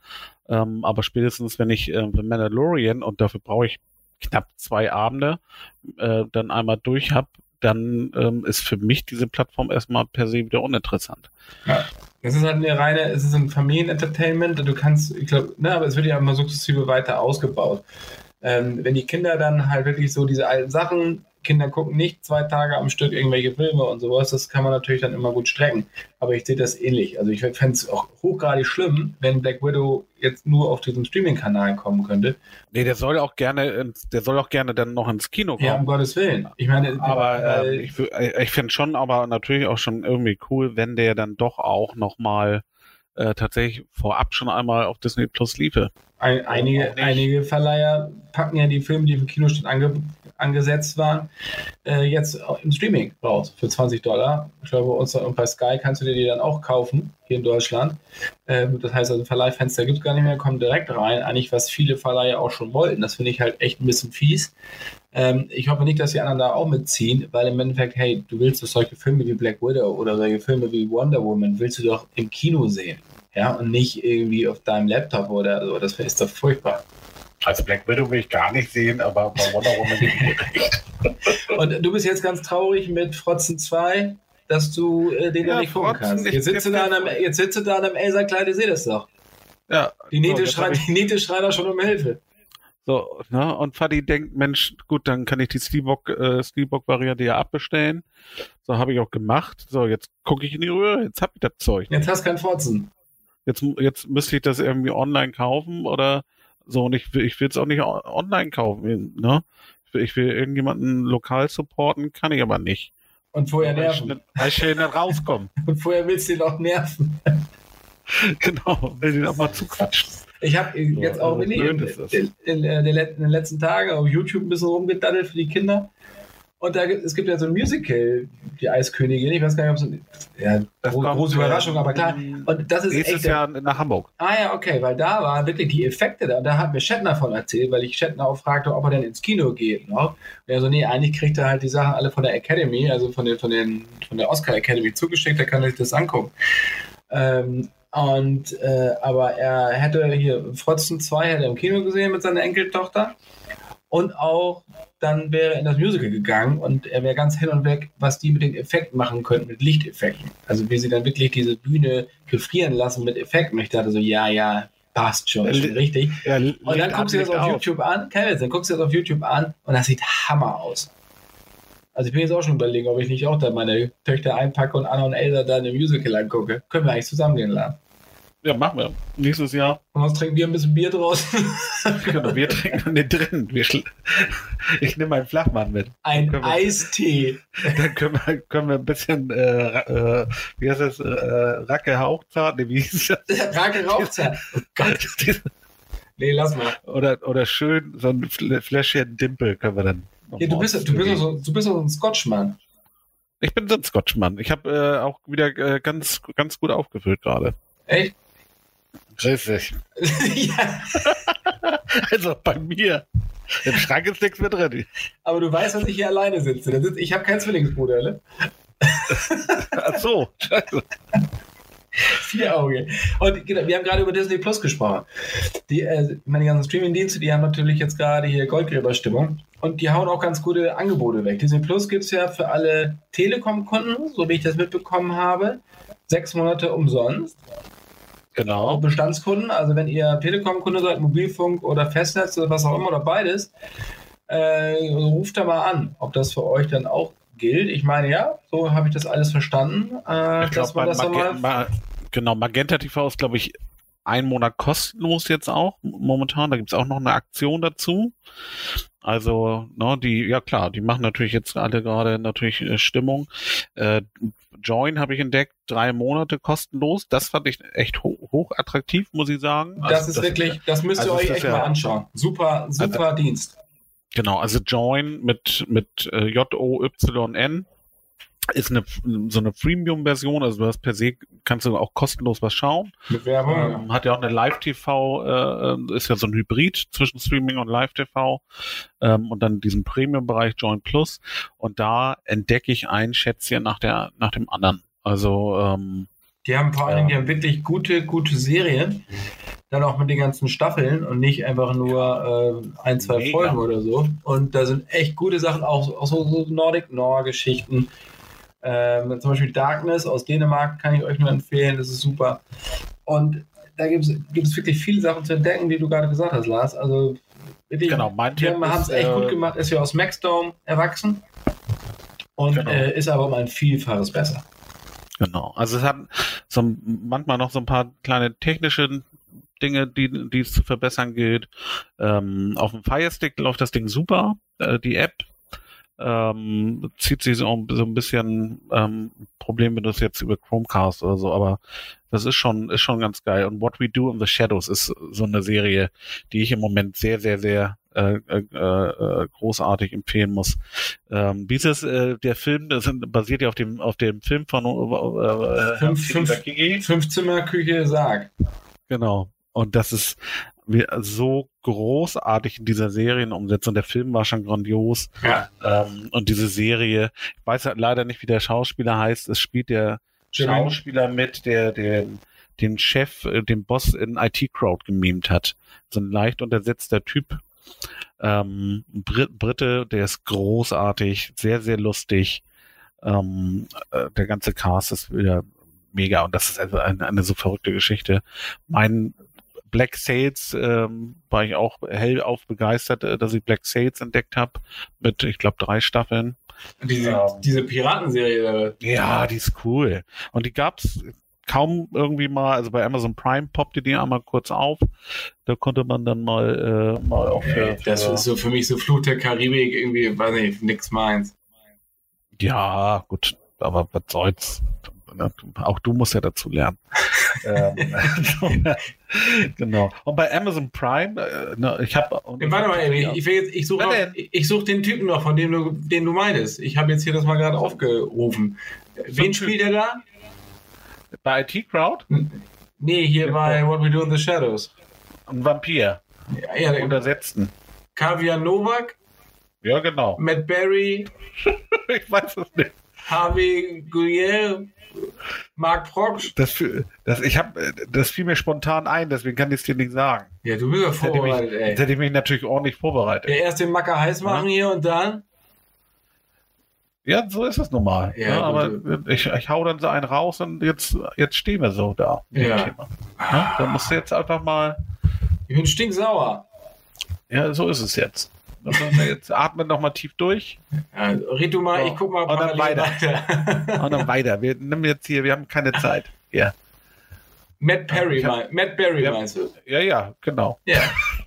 Ähm, aber spätestens, wenn ich äh, The Mandalorian und dafür brauche ich knapp zwei Abende, äh, dann einmal durch habe, dann ähm, ist für mich diese Plattform erstmal per se wieder uninteressant. Ja. Es ist halt eine reine, es ist ein Familienentertainment, du kannst, ich glaube, ne, aber es wird ja immer sukzessive weiter ausgebaut. Ähm, wenn die Kinder dann halt wirklich so diese alten Sachen Kinder gucken nicht zwei Tage am Stück irgendwelche Filme und sowas. Das kann man natürlich dann immer gut strecken. Aber ich sehe das ähnlich. Also ich fände es auch hochgradig schlimm, wenn Black Widow jetzt nur auf diesen Streaming-Kanal kommen könnte. Nee, der soll auch gerne, der soll auch gerne dann noch ins Kino kommen. Ja, um Gottes Willen. Ich meine, aber äh, ich, ich finde schon, aber natürlich auch schon irgendwie cool, wenn der dann doch auch noch mal äh, tatsächlich vorab schon einmal auf Disney Plus liefe. Ein, einige, einige Verleiher packen ja die Filme, die im Kinostand ange, angesetzt waren, äh, jetzt im Streaming raus für 20 Dollar. Ich glaube, bei uns und bei Sky kannst du dir die dann auch kaufen, hier in Deutschland. Äh, das heißt also, Verleihfenster gibt es gar nicht mehr, kommen direkt rein. Eigentlich, was viele Verleiher auch schon wollten. Das finde ich halt echt ein bisschen fies. Ähm, ich hoffe nicht, dass die anderen da auch mitziehen, weil im Endeffekt, hey, du willst doch solche Filme wie Black Widow oder solche Filme wie Wonder Woman, willst du doch im Kino sehen ja, und nicht irgendwie auf deinem Laptop oder so. Das ist doch furchtbar. Also Black Widow will ich gar nicht sehen, aber bei Wonder Woman bin ich Und du bist jetzt ganz traurig mit Frotzen 2, dass du äh, den ja, noch nicht gucken kannst. Jetzt sitzt, du da an einem, jetzt sitzt du da an einem Elsa-Kleid, ihr seht das doch. Ja. Die Niete, so, schreit, die Niete schreit auch schon um Hilfe. So, ne? Und Fadi denkt, Mensch, gut, dann kann ich die Steelbook-Variante äh, Steelbook ja abbestellen. So habe ich auch gemacht. So, jetzt gucke ich in die Röhre, jetzt hab ich das Zeug. Jetzt hast du keinen Fotzen jetzt, jetzt müsste ich das irgendwie online kaufen oder so und ich will, ich will es auch nicht online kaufen, ne? Ich will, ich will irgendjemanden lokal supporten, kann ich aber nicht. Und vorher nerven. Weil ich schnell nicht rauskommen. und vorher willst du ihn auch nerven. genau, will ihn auch mal zuquatschen. Ich habe jetzt auch in, in, in, in, den letzten Tagen auf YouTube ein bisschen rumgedaddelt für die Kinder. Und da gibt, es gibt ja so ein Musical, die Eiskönigin. Ich weiß gar nicht, ob es ja, das große, große Überraschung, aber klar. Und das ist nächstes echt, Jahr nach Hamburg. Ah ja, okay, weil da waren wirklich die Effekte da. Und da hat mir Shatner von erzählt, weil ich Shatner auch fragte, ob er denn ins Kino geht noch. Und er so, nee, eigentlich kriegt er halt die Sachen alle von der Academy, also von, den, von, den, von der Oscar Academy zugeschickt, da kann er sich das angucken. Ähm, und äh, aber er hätte hier Frotzen 2 hätte er im Kino gesehen mit seiner Enkeltochter und auch dann wäre er in das Musical gegangen und er wäre ganz hin und weg, was die mit den Effekten machen könnten, mit Lichteffekten. Also wie sie dann wirklich diese Bühne gefrieren lassen mit Effekten. Ich dachte so, ja, ja, passt schon, ist schon richtig. Ja, und dann guckst du das auf, auf YouTube an, Kevin, dann guckst du das auf YouTube an und das sieht Hammer aus. Also ich bin jetzt auch schon überlegen, ob ich nicht auch da meine Töchter einpacke und Anna und Elsa da eine Musical angucke. Können wir eigentlich zusammen gehen lassen. Ja, machen wir. Nächstes Jahr. Und was trinken wir ein bisschen Bier draußen? genau, wir trinken nicht drin. ich nehme meinen Flachmann mit. Ein wir, Eistee. Dann können wir, können wir ein bisschen, äh, äh, wie heißt das, äh, Racke Hauchzart? Nee, wie hieß das? Racke Rauchzart. Oh Gott. nee, lass mal. Oder, oder schön so ein Fläschchen Dimpel können wir dann. Ja, du bist, du bist, so, du bist so ein Scotchmann. Ich bin so ein Scotchmann. Ich habe äh, auch wieder äh, ganz, ganz gut aufgefüllt gerade. Echt? Richtig. ja, Also bei mir. Im Schrank ist nichts mehr drin. aber du weißt, dass ich hier alleine sitze. Da sitz, ich habe keinen Zwillingsbruder, ne? Ach so. Scheiße. Vier Augen. Und genau, wir haben gerade über Disney Plus gesprochen. Die, äh, meine ganzen Streaming-Dienste, die haben natürlich jetzt gerade hier Goldgräberstimmung. Und die hauen auch ganz gute Angebote weg. Disney Plus gibt es ja für alle Telekom-Kunden, so wie ich das mitbekommen habe. Sechs Monate umsonst. Auch Genau. Bestandskunden, also wenn ihr Telekom-Kunde seid, Mobilfunk oder Festnetz oder was auch immer oder beides, äh, ruft da mal an, ob das für euch dann auch gilt. Ich meine, ja, so habe ich das alles verstanden. Äh, Ich dass glaube, man das mal. Genau, Magenta TV ist, glaube ich, ein Monat kostenlos jetzt auch momentan. Da gibt's auch noch eine Aktion dazu. Also, ne, die, ja klar, die machen natürlich jetzt alle gerade natürlich äh, Stimmung. Äh, Join habe ich entdeckt, drei Monate kostenlos. Das fand ich echt ho hoch attraktiv, muss ich sagen. Das Also ist wirklich, das müsst ihr also euch ist das echt ja- mal anschauen. Super, super Dienst. Genau, also Join mit, mit äh, J-O-Y-N ist eine, so eine Freemium-Version, also du hast per se, kannst du auch kostenlos was schauen. Mit Werbung. Ähm, hat ja auch eine Live-TV, äh, ist ja so ein Hybrid zwischen Streaming und Live-TV ähm, und dann diesen Premium-Bereich Join Plus und da entdecke ich ein Schätzchen nach der nach dem anderen. Also ähm, Die haben vor allen Dingen, die haben wirklich gute, gute Serien. Dann auch mit den ganzen Staffeln und nicht einfach nur äh, ein, zwei Mega. Folgen oder so. Und da sind echt gute Sachen, auch, auch so, so Nordic-Noir-Geschichten. Ähm, zum Beispiel Darkness aus Dänemark kann ich euch nur empfehlen, das ist super. Und da gibt es wirklich viele Sachen zu entdecken, die du gerade gesagt hast, Lars. Also wirklich, genau, mein wir Tipp haben es echt äh, gut gemacht, ist ja aus Maxdome erwachsen. Und Genau. äh, ist aber um ein Vielfaches besser. Genau. Also es hat so manchmal noch so ein paar kleine technische Dinge, die, die es zu verbessern gilt. Ähm, auf dem Fire Stick läuft das Ding super, äh, die App. Ähm, zieht sich so, so ein bisschen ähm, Problem, wenn du es jetzt über Chromecast oder so, aber das ist schon, ist schon ganz geil. Und What We Do in the Shadows ist so eine Serie, die ich im Moment sehr, sehr, sehr äh, äh, äh, großartig empfehlen muss. Ähm, wie ist es, äh, der Film, das sind, basiert ja auf dem, auf dem Film von äh, Fünf- Hans fünf- Sakigi. Fünfzimmerküche Sarg. Genau. Und das ist so großartig in dieser Serienumsetzung. Der Film war schon grandios. Ja. Ähm, und diese Serie, ich weiß halt leider nicht, wie der Schauspieler heißt. Es spielt der. Schauspieler mit, der, der den Chef, äh, den Boss in IT-Crowd gemimt hat. So ein leicht untersetzter Typ. Ähm, Brit Brite, der ist großartig, sehr, sehr lustig. Ähm, äh, der ganze Cast ist wieder mega und das ist also eine, eine so verrückte Geschichte. Mein Black Sails ähm, war ich auch hellauf begeistert, äh, dass ich Black Sails entdeckt habe mit, ich glaube, drei Staffeln. Diese, Ähm. diese Piratenserie. Ja, die ist cool. Und die gab's kaum irgendwie mal, also bei Amazon Prime poppte die einmal kurz auf. Da konnte man dann mal, äh, mal auch für, für Das ist so für mich so Flut der Karibik, irgendwie, weiß nicht, nix meins. Ja, gut, aber was soll's. Auch du musst ja dazu lernen. ähm, genau. Und bei Amazon Prime, äh, ne, ich habe. Warte mal, ey, ich, jetzt, ich suche such den Typen noch, von dem du, den du meintest. Ich habe jetzt hier das mal gerade aufgerufen. Wen spielt er da? bei IT Crowd Nee, hier Ja. bei What We Do in the Shadows. ein Vampir. Ja, ja, der- Untersetzten. Kaviar Novak, Ja, genau. Matt Berry, Ich weiß es nicht. Harvey Guillier, Mark Proksch. Das, das, ich hab, das fiel mir spontan ein, deswegen kann ich es dir nicht sagen. Ja, du bist ja Jetzt hätte, ich mich, vorbereitet, jetzt ey. hätte ich mich natürlich ordentlich vorbereitet. Ja, erst den Macker heiß machen hier und dann. Ja, so ist es normal. Ja, Ja, aber ich, ich hau dann so einen raus und jetzt, jetzt stehen wir so da. Ja. Thema. Ja, da musst du jetzt einfach mal, Ich bin stinksauer. ja, so ist es jetzt. Jetzt atmen noch mal tief durch Ja, red du mal, So, ich guck mal und dann parallel weiter. und dann weiter. Wir nehmen jetzt hier, wir haben keine Zeit. Ja, Matt Perry, hab- Matt Berry Ja. meinst du? ja, ja genau. Ja.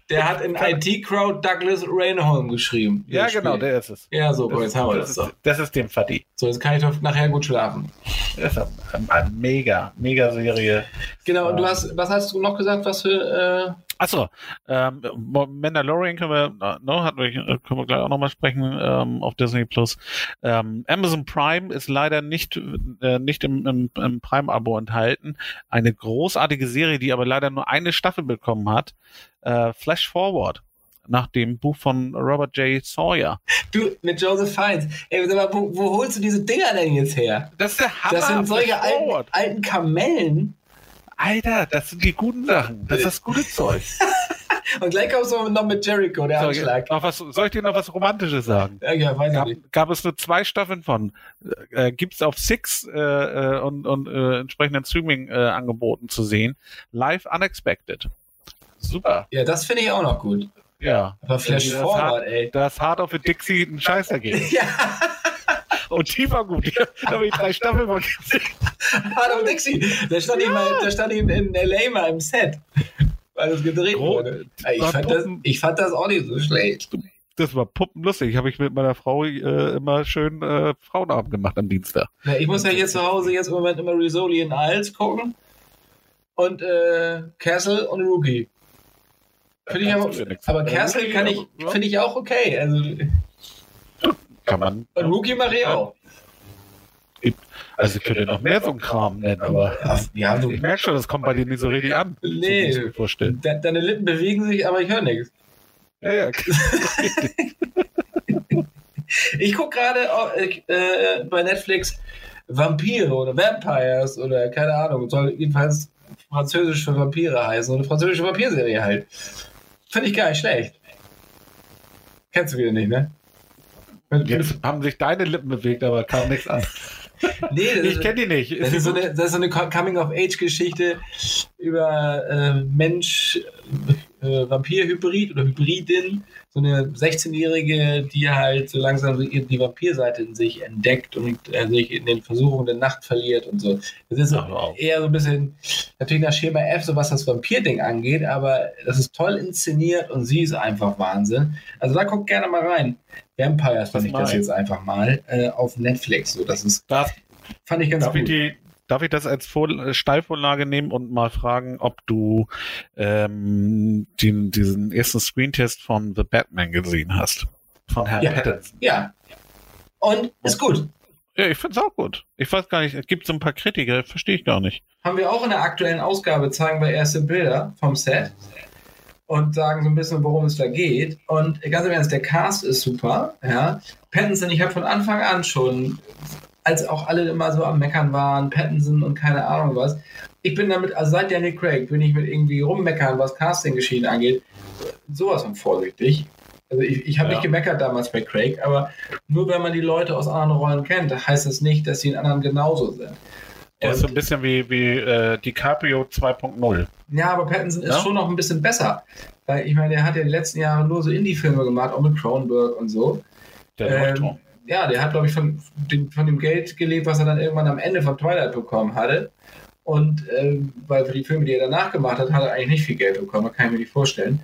Der hat in IT-Crowd Douglas Reinholm geschrieben. Ja, Das genau, Spiel. der ist es. Ja, so, guck, jetzt haben wir das das, doch. ist, das ist dem verdient. So, jetzt kann ich doch nachher gut schlafen. Das ist eine, mega, mega Serie. Genau, und du hast, was hast du noch gesagt, was für, Achso, ähm, Mandalorian können wir, no, hatten wir, können wir gleich auch nochmal sprechen ähm, auf Disney Plus. Ähm, Amazon Prime ist leider nicht, äh, nicht im, im, im Prime-Abo enthalten. Eine großartige Serie, die aber leider nur eine Staffel bekommen hat. Äh, Flash Forward nach dem Buch von Robert J. Sawyer. Du, mit Joseph Fiennes. Ey, wo, wo holst du diese Dinger denn jetzt her? Das ist der Hammer. Das sind solche alten, alten Kamellen. Alter, das sind die guten Sachen. Das ist das gute Zeug. Und gleich kommst du noch mit Jericho, der Soll, Anschlag. noch was, soll ich dir noch was Romantisches sagen? Ja, ja, weiß ich Gab, nicht. gab es nur zwei Staffeln von. Äh, gibt's auf Six äh, äh, und, und äh, entsprechenden Streaming-Angeboten zu sehen. Live Unexpected. Super. Ja, das finde ich auch noch gut. Ja. Aber Flash Das Forward, ey. Das Hard of a Dixie ein Scheiß dagegen. Ja, Und die war gut. Da habe ich drei Staffeln mal gesehen. Hallo Dixie. Da stand, ich mal, da stand ich in, in L.A. mal im Set. Weil das gedreht Gro- wurde. Ich fand, das, ich fand das auch nicht so schlecht. Das war puppenlustig. Habe ich mit meiner Frau äh, immer schön äh, Frauenabend gemacht am Dienstag. Na, ich muss ja hier zu Hause jetzt im Moment immer Risoli in Isles gucken. Und äh, Castle und Rookie. Finde ich aber, ja aber Castle kann ich, ja. finde ich auch okay. Also, Kann man. Rookie mache ich auch. Also ich könnte noch mehr so einen Kram nennen, aber Ja, du, ich merke schon, das kommt bei dir nicht so richtig an. Nee. So wie ich mir vorstellen. de, deine Lippen bewegen sich, aber ich höre nichts. Ja, ja. Ich gucke gerade äh, bei Netflix Vampire oder Vampires oder keine Ahnung, soll jedenfalls französisch für Vampire heißen. Eine französische Vampirserie halt. Finde ich gar nicht schlecht. Kennst du wieder nicht, ne? Jetzt haben sich deine Lippen bewegt, aber kam nichts an. Nee, das Ich ist, kenne die nicht. das die ist so eine, das ist so eine Coming-of-Age-Geschichte über äh, Mensch, äh, Vampir-Hybrid oder Hybridin. So eine 16-Jährige, die halt so langsam die Vampirseite in sich entdeckt und äh, sich in den Versuchungen der Nacht verliert und so. Das ist eher so ein bisschen, natürlich nach Schema F, so was das Vampir-Ding angeht, aber das ist toll inszeniert und sie ist einfach Wahnsinn. Also da guckt gerne mal rein. Vampires fand Das ich das jetzt einfach mal äh, auf Netflix. So, das ist, Darf, fand ich ganz darf, ich gut. die, darf ich das als Vor äh, Steilvorlage nehmen und mal fragen, ob du ähm, den, diesen ersten Screentest von The Batman gesehen hast? Von Herrn Ja. Pattinson. Ja. Und ist gut. Ja, ich finde es auch gut. Ich weiß gar nicht, es gibt so ein paar Kritiker, verstehe ich gar nicht. Haben wir auch in der aktuellen Ausgabe, zeigen wir erste Bilder vom Set und sagen so ein bisschen, worum es da geht. Und ganz im Ernst, der Cast ist super. Ja. Pattinson, ich habe von Anfang an schon, als auch alle immer so am Meckern waren, Pattinson und keine Ahnung was, ich bin damit, also seit Daniel Craig, bin ich mit irgendwie rummeckern, was Casting-Geschichten angeht, sowas von vorsichtig. Also ich, ich habe Ja. nicht gemeckert damals bei Craig, aber nur wenn man die Leute aus anderen Rollen kennt, heißt das nicht, dass sie in anderen genauso sind. Der ist so ein bisschen wie, wie äh, DiCaprio 2.0. Ja, aber Pattinson ist Ja? schon noch ein bisschen besser. Weil ich meine, der hat ja die letzten Jahre nur so Indie-Filme gemacht, auch mit Cronenberg und so. Der Ähm, Leuchtturm. Ja, der hat, glaube ich, von dem, von dem Geld gelebt, was er dann irgendwann am Ende von Twilight bekommen hatte. Und ähm, weil für die Filme, die er danach gemacht hat, hat er eigentlich nicht viel Geld bekommen, kann ich mir nicht vorstellen.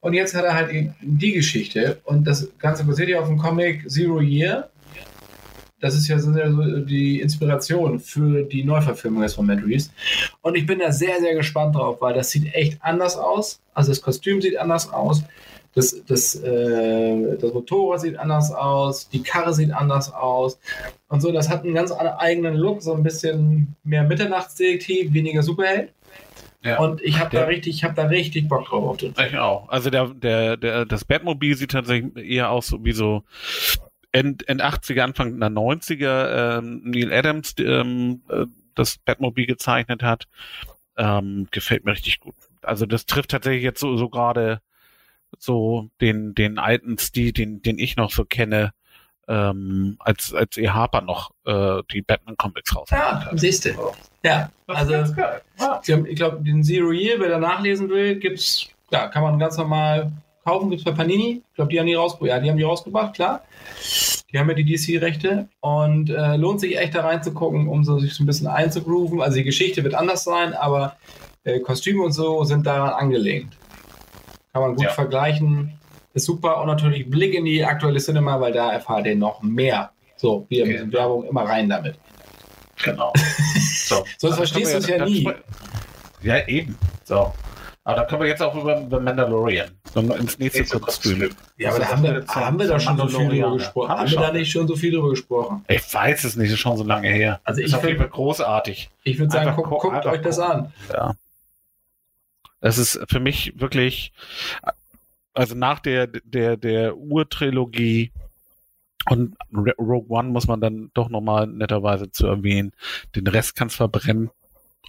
Und jetzt hat er halt die, Geschichte. Und das Ganze basiert ja auf dem Comic Zero Year. Das ist ja, so die Inspiration für die Neuverfilmung von Matt Reeves. Und ich bin da sehr, sehr gespannt drauf, weil das sieht echt anders aus. Also das Kostüm sieht anders aus. Das, das, äh, das Motorrad sieht anders aus, die Karre sieht anders aus und so. Das hat einen ganz eigenen Look, so ein bisschen mehr Mitternachtsdetektiv, weniger Superheld. Ja. Und ich habe da richtig, ich habe da richtig Bock drauf auf den Film. Ich auch. Also der, der, der, das Batmobil sieht tatsächlich eher aus so wie so End, End 80er, Anfang der 90er ähm, Neil Adams ähm, äh, das Batmobil gezeichnet hat. Ähm, gefällt mir richtig gut. Also das trifft tatsächlich jetzt so, so gerade so den, den alten Stil, den, den ich noch so kenne, ähm, als, als E. Harper noch äh, die Batman-Comics rausgebracht Ja, hat. siehst du. Ja, also. Ja. Ich glaube, den Zero Year, wer da nachlesen will, gibt's, ja, kann man ganz normal kaufen, gibt's bei Panini. Ich glaube, die haben die rausgebracht. Ja, die haben die rausgebracht, klar. Die haben ja die DC-Rechte und äh, lohnt sich echt da reinzugucken, um so, sich so ein bisschen einzugrooven. Also die Geschichte wird anders sein, aber äh, Kostüme und so sind daran angelehnt. Kann man gut Ja. vergleichen. Ist super und natürlich Blick in die aktuelle Cinema, weil da erfahrt ihr noch mehr. So, mit Okay. Werbung immer rein damit. Genau. So. Sonst verstehst du es ja dann nie. Ja, eben. So. Aber da können wir jetzt auch über The Mandalorian ins nächste kurz streamen. Ja, aber da haben wir, haben wir da schon so viel drüber gesprochen. Haben Haben wir da nicht schon so viel drüber gesprochen? Ich weiß es nicht, ist schon so lange her. Also ich auf jeden find- Fall großartig. Ich würde sagen, guck, gu- guckt euch das an. Ja. Das ist für mich wirklich, also nach der, der, der Urtrilogie und Rogue One muss man dann doch nochmal netterweise zu erwähnen. Den Rest kannst verbrennen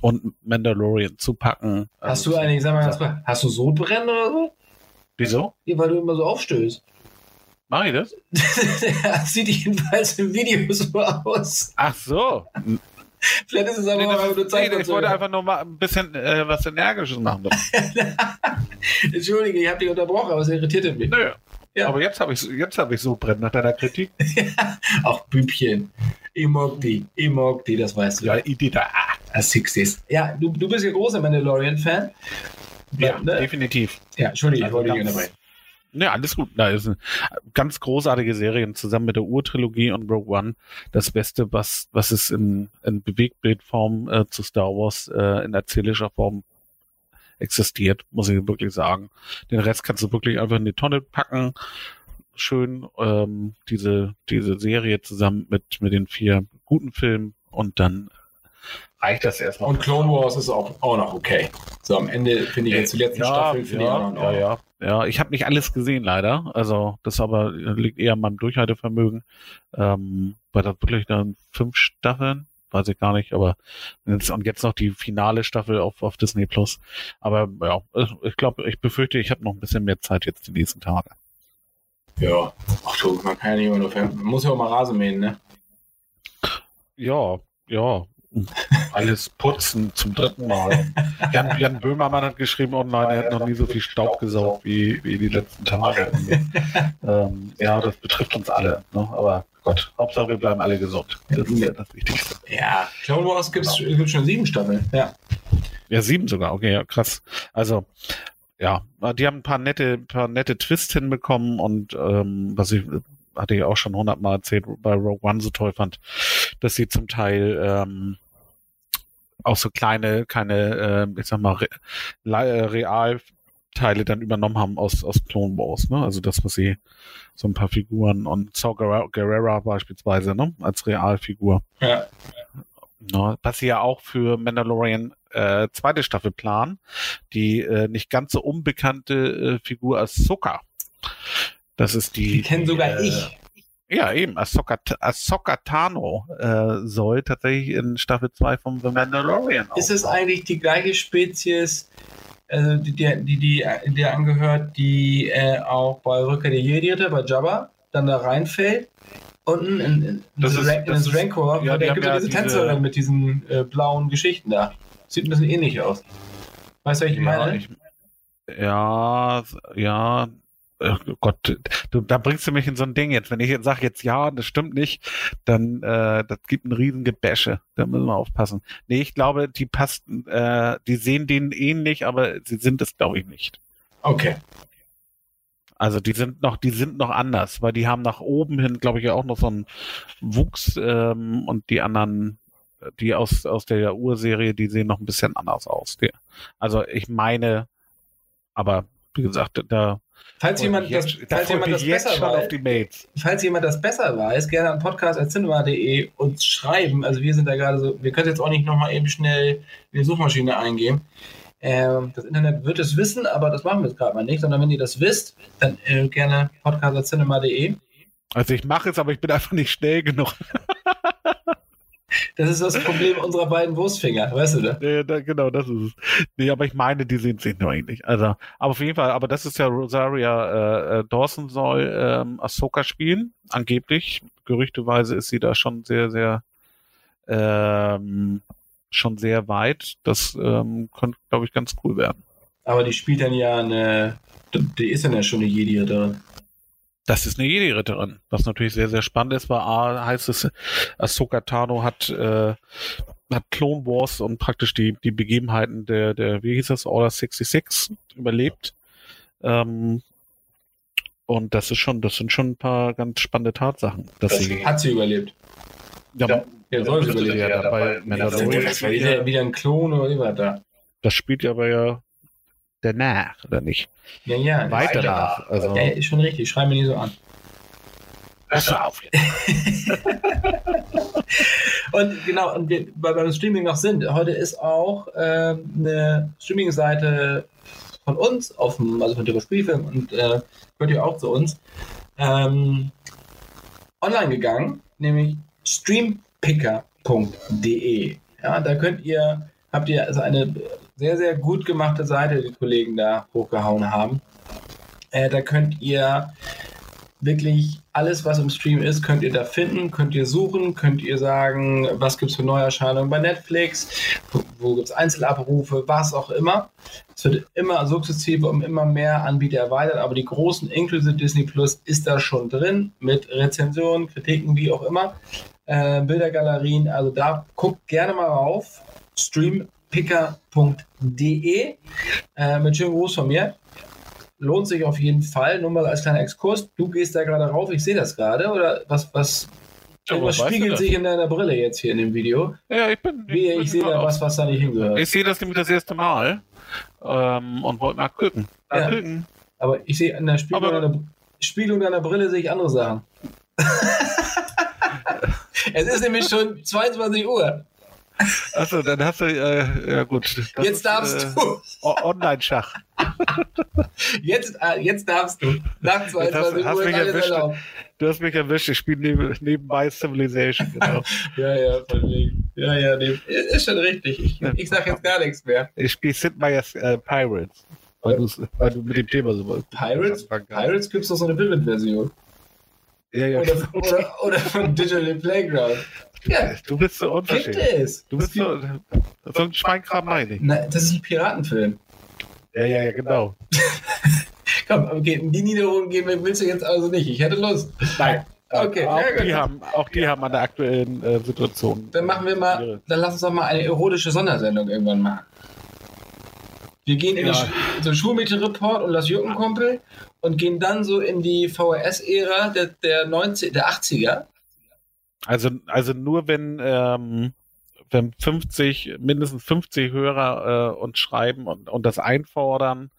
und Mandalorian zupacken. Hast Also, du eigentlich, sag mal kurz, hast du Sodbrennen oder so? Wieso? Ja, weil du immer so aufstößt. Mach ich das? das sieht jedenfalls im Video so aus. Ach so. Vielleicht ist es aber Nee, auch nur nee, Zeit. ich wollte einfach nur mal ein bisschen äh, was Energisches machen. Entschuldige, ich habe dich unterbrochen, aber es irritierte mich. Nö. Ja. Aber jetzt habe ich jetzt habe ich so brennen nach deiner Kritik. Auch Bübchen. Ich mag die, ich mag die, das weißt du. Ja, Idee da. Als Sixties. Ja, du, du bist ja großer Mandalorian-Fan. Ja, ne? definitiv. ja, Entschuldige, ich Also wollte dich unterbrechen. Ja, alles gut. Da ist eine ganz großartige Serien zusammen mit der Urtrilogie und Rogue One. Das Beste, was, was es in, in Bewegtbildform äh, zu Star Wars äh, in erzählischer Form existiert, muss ich wirklich sagen. Den Rest kannst du wirklich einfach in die Tonne packen. Schön ähm, diese, diese Serie zusammen mit, mit den vier guten Filmen und dann reicht das erstmal. Und Clone Wars ist auch, auch noch okay. So, am Ende finde ich jetzt die letzten Staffeln finde ich auch ja, noch. ja, ja, ja. Ich habe nicht alles gesehen, leider. Also das aber liegt eher an meinem Durchhaltevermögen. Ähm, weil das wirklich dann fünf Staffeln, weiß ich gar nicht, aber jetzt, und jetzt noch die finale Staffel auf, auf Disney Plus. Aber ja, ich glaube, ich befürchte, ich habe noch ein bisschen mehr Zeit jetzt die nächsten Tage. Ja. Ach du, man kann ja nicht immer nur. Man muss ja auch mal Rasen mähen, ne? Ja, ja. Alles putzen zum dritten Mal. Jan, Jan Böhmermann hat geschrieben online, er hat noch nie so viel Staub gesaugt wie, wie die letzten Tage. ähm, ja, das betrifft uns alle. Ne? Aber Gott, Hauptsache wir bleiben alle gesund. Das ist ja das Wichtigste. Ja. Clone Wars gibt es gibt's schon sieben Staffeln. Ja. Ja, sieben sogar, okay, ja, krass. Also, ja, die haben ein paar nette, paar nette Twists hinbekommen und ähm, was ich hatte ich auch schon hundertmal erzählt, bei Rogue One so toll fand, dass sie zum Teil ähm, auch so kleine, keine, ähm, ich sag mal, Re äh, Realteile dann übernommen haben aus, aus Clone Wars, ne? Also das, was sie, so ein paar Figuren und Saw Gerrera beispielsweise, ne? Als Realfigur. Ja. Ne, was sie ja auch für Mandalorian äh, zweite Staffel planen, die äh, nicht ganz so unbekannte äh, Figur Ahsoka. Das ist die. Die kennen sogar äh, ich. Ja, eben. Ahsoka, Ahsoka Tano äh, soll tatsächlich in Staffel 2 von The Mandalorian Ist es eigentlich die gleiche Spezies, also die, die, die, die der angehört, die äh, auch bei Rückkehr der Jedi-Ritter, bei Jabba, dann da reinfällt? Unten in, in, Das ist- Rank, in das ist- Rancor, ja, haben gibt ja diese diese- Tänzerin mit diesen äh, blauen Geschichten da. Sieht ein bisschen ähnlich aus. Weißt du, was ich ja, meine? ich, ja, ja. Äh, Gott, du, da bringst du mich in so ein Ding jetzt. Wenn ich jetzt sage jetzt ja, das stimmt nicht, dann äh, das gibt ein riesen Gebäsche. Da müssen wir aufpassen. Nee, ich glaube, die passten, äh, die sehen denen ähnlich, aber sie sind es, glaube ich, nicht. Okay. Also die sind noch, die sind noch anders, weil die haben nach oben hin, glaube ich, ja auch noch so einen Wuchs ähm, und die anderen, die aus aus der Urserie, die sehen noch ein bisschen anders aus. Die, also ich meine, aber wie gesagt, da Falls jemand das, jetzt, da falls jemand das besser weiß, falls jemand das besser weiß, gerne an podcast.cinema.de uns schreiben. Also wir sind da gerade so, wir können jetzt auch nicht nochmal eben schnell in die Suchmaschine eingeben. Ähm, das Internet wird es wissen, aber das machen wir jetzt gerade mal nicht, sondern wenn ihr das wisst, dann äh, gerne podcast.cinema.de. Also ich mache es, aber ich bin einfach nicht schnell genug. Das ist das Problem unserer beiden Wurstfinger, weißt du da? Nee, da, genau, das ist es. Nee, aber ich meine, die sehen sich nur ähnlich. Also, aber auf jeden Fall, aber das ist ja Rosaria äh, äh, Dawson soll ähm, Ahsoka spielen, angeblich. Gerüchteweise ist sie da schon sehr, sehr ähm, schon sehr weit. Das ähm, könnte, glaube ich, ganz cool werden. Aber die spielt dann ja eine, die ist dann ja schon eine Jedi drin. Das ist eine Jedi-Ritterin, was natürlich sehr, sehr spannend ist, weil A heißt es, Ahsoka Tano hat, äh, hat Clone Wars und praktisch die, die Begebenheiten der, der, wie hieß das, Order 66 überlebt. Ähm, und das ist schon, das sind schon ein paar ganz spannende Tatsachen, dass sie, Hat sie überlebt. ja, Ja, soll sie überlebt. ja dabei Das Mandalorian ist ja wieder, wieder ein Klon oder war da? das spielt ja aber ja danach, oder nicht? Ja, ja. Weiter nach. Also, Ja, ist schon richtig. Schreib mir nicht so an. Hörst du auf. Und genau, und wir, weil wir beim Streaming noch sind, heute ist auch äh, eine Streaming-Seite von uns, auf dem, also von Dürre Spielfilm und äh, gehört ja auch zu uns, ähm, online gegangen, nämlich streampicker.de. Ja, da könnt ihr, habt ihr also eine sehr, sehr gut gemachte Seite, die Kollegen da hochgehauen haben. Äh, da könnt ihr wirklich alles, was im Stream ist, könnt ihr da finden, könnt ihr suchen, könnt ihr sagen, was gibt es für Neuerscheinungen bei Netflix, wo, wo gibt es Einzelabrufe, was auch immer. Es wird immer sukzessive um immer mehr Anbieter erweitert, aber die großen inklusive Disney Plus ist da schon drin mit Rezensionen, Kritiken, wie auch immer, äh, Bildergalerien. Also da guckt gerne mal rauf. Streampicker.de äh, mit schönem Gruß von mir lohnt sich auf jeden Fall. Nur mal als kleiner Exkurs. Du gehst da gerade rauf, ich sehe das gerade. Oder was, was, Ja, was weißt du spiegelt sich in deiner Brille jetzt hier in dem Video? Ja, ich bin. Wie, bin ich sehe da was, was da nicht hingehört. Ich sehe das nämlich das erste Mal ähm, und wollte mal gucken. Mal Ja. Aber ich sehe in der Spiegelung, Aber- deiner, Spiegelung deiner Brille sehe ich andere Sachen. es ist nämlich schon 22 Uhr. Achso, dann hast du, äh, ja gut. Jetzt ist, darfst äh, du. Online-Schach. Jetzt, äh, jetzt darfst du. Nach Jetzt 22 hast, hast Uhr ist mich alles erwischt. erlaubt. Du hast mich erwischt. Ich spiele neben, nebenbei Civilization. Genau. Ja, ja, von wegen. Ja, ja, nee. ist schon richtig. Ich, ich sage jetzt gar nichts mehr. Ich spiele Sid Meier's äh, Pirates. Weil, weil du mit dem Thema so Pirates? Pirates gibt es doch so eine Vivid-Version. Ja, ja. Oder, oder, oder von Digital Playground. Ja, Du bist so gibt unverschämt. es. Du bist so, so ein Schweinkram meine ich. Na, das ist ein Piratenfilm. Ja, ja, ja, genau. Komm, okay, in die Niederung gehen willst du jetzt also nicht. Ich hätte Lust. Nein. Okay, auch, ja, die haben, auch die haben an der aktuellen äh, Situation. Dann machen wir mal, dann lass uns doch mal eine erotische Sondersendung irgendwann machen. Wir gehen in Ja. den so Schulmädchenreport und das Juckenkumpel und gehen dann so in die VHS-Ära der, der, 90, der 80er. Also, also nur wenn, ähm, wenn 50, mindestens 50 Hörer äh, uns schreiben und, und das einfordern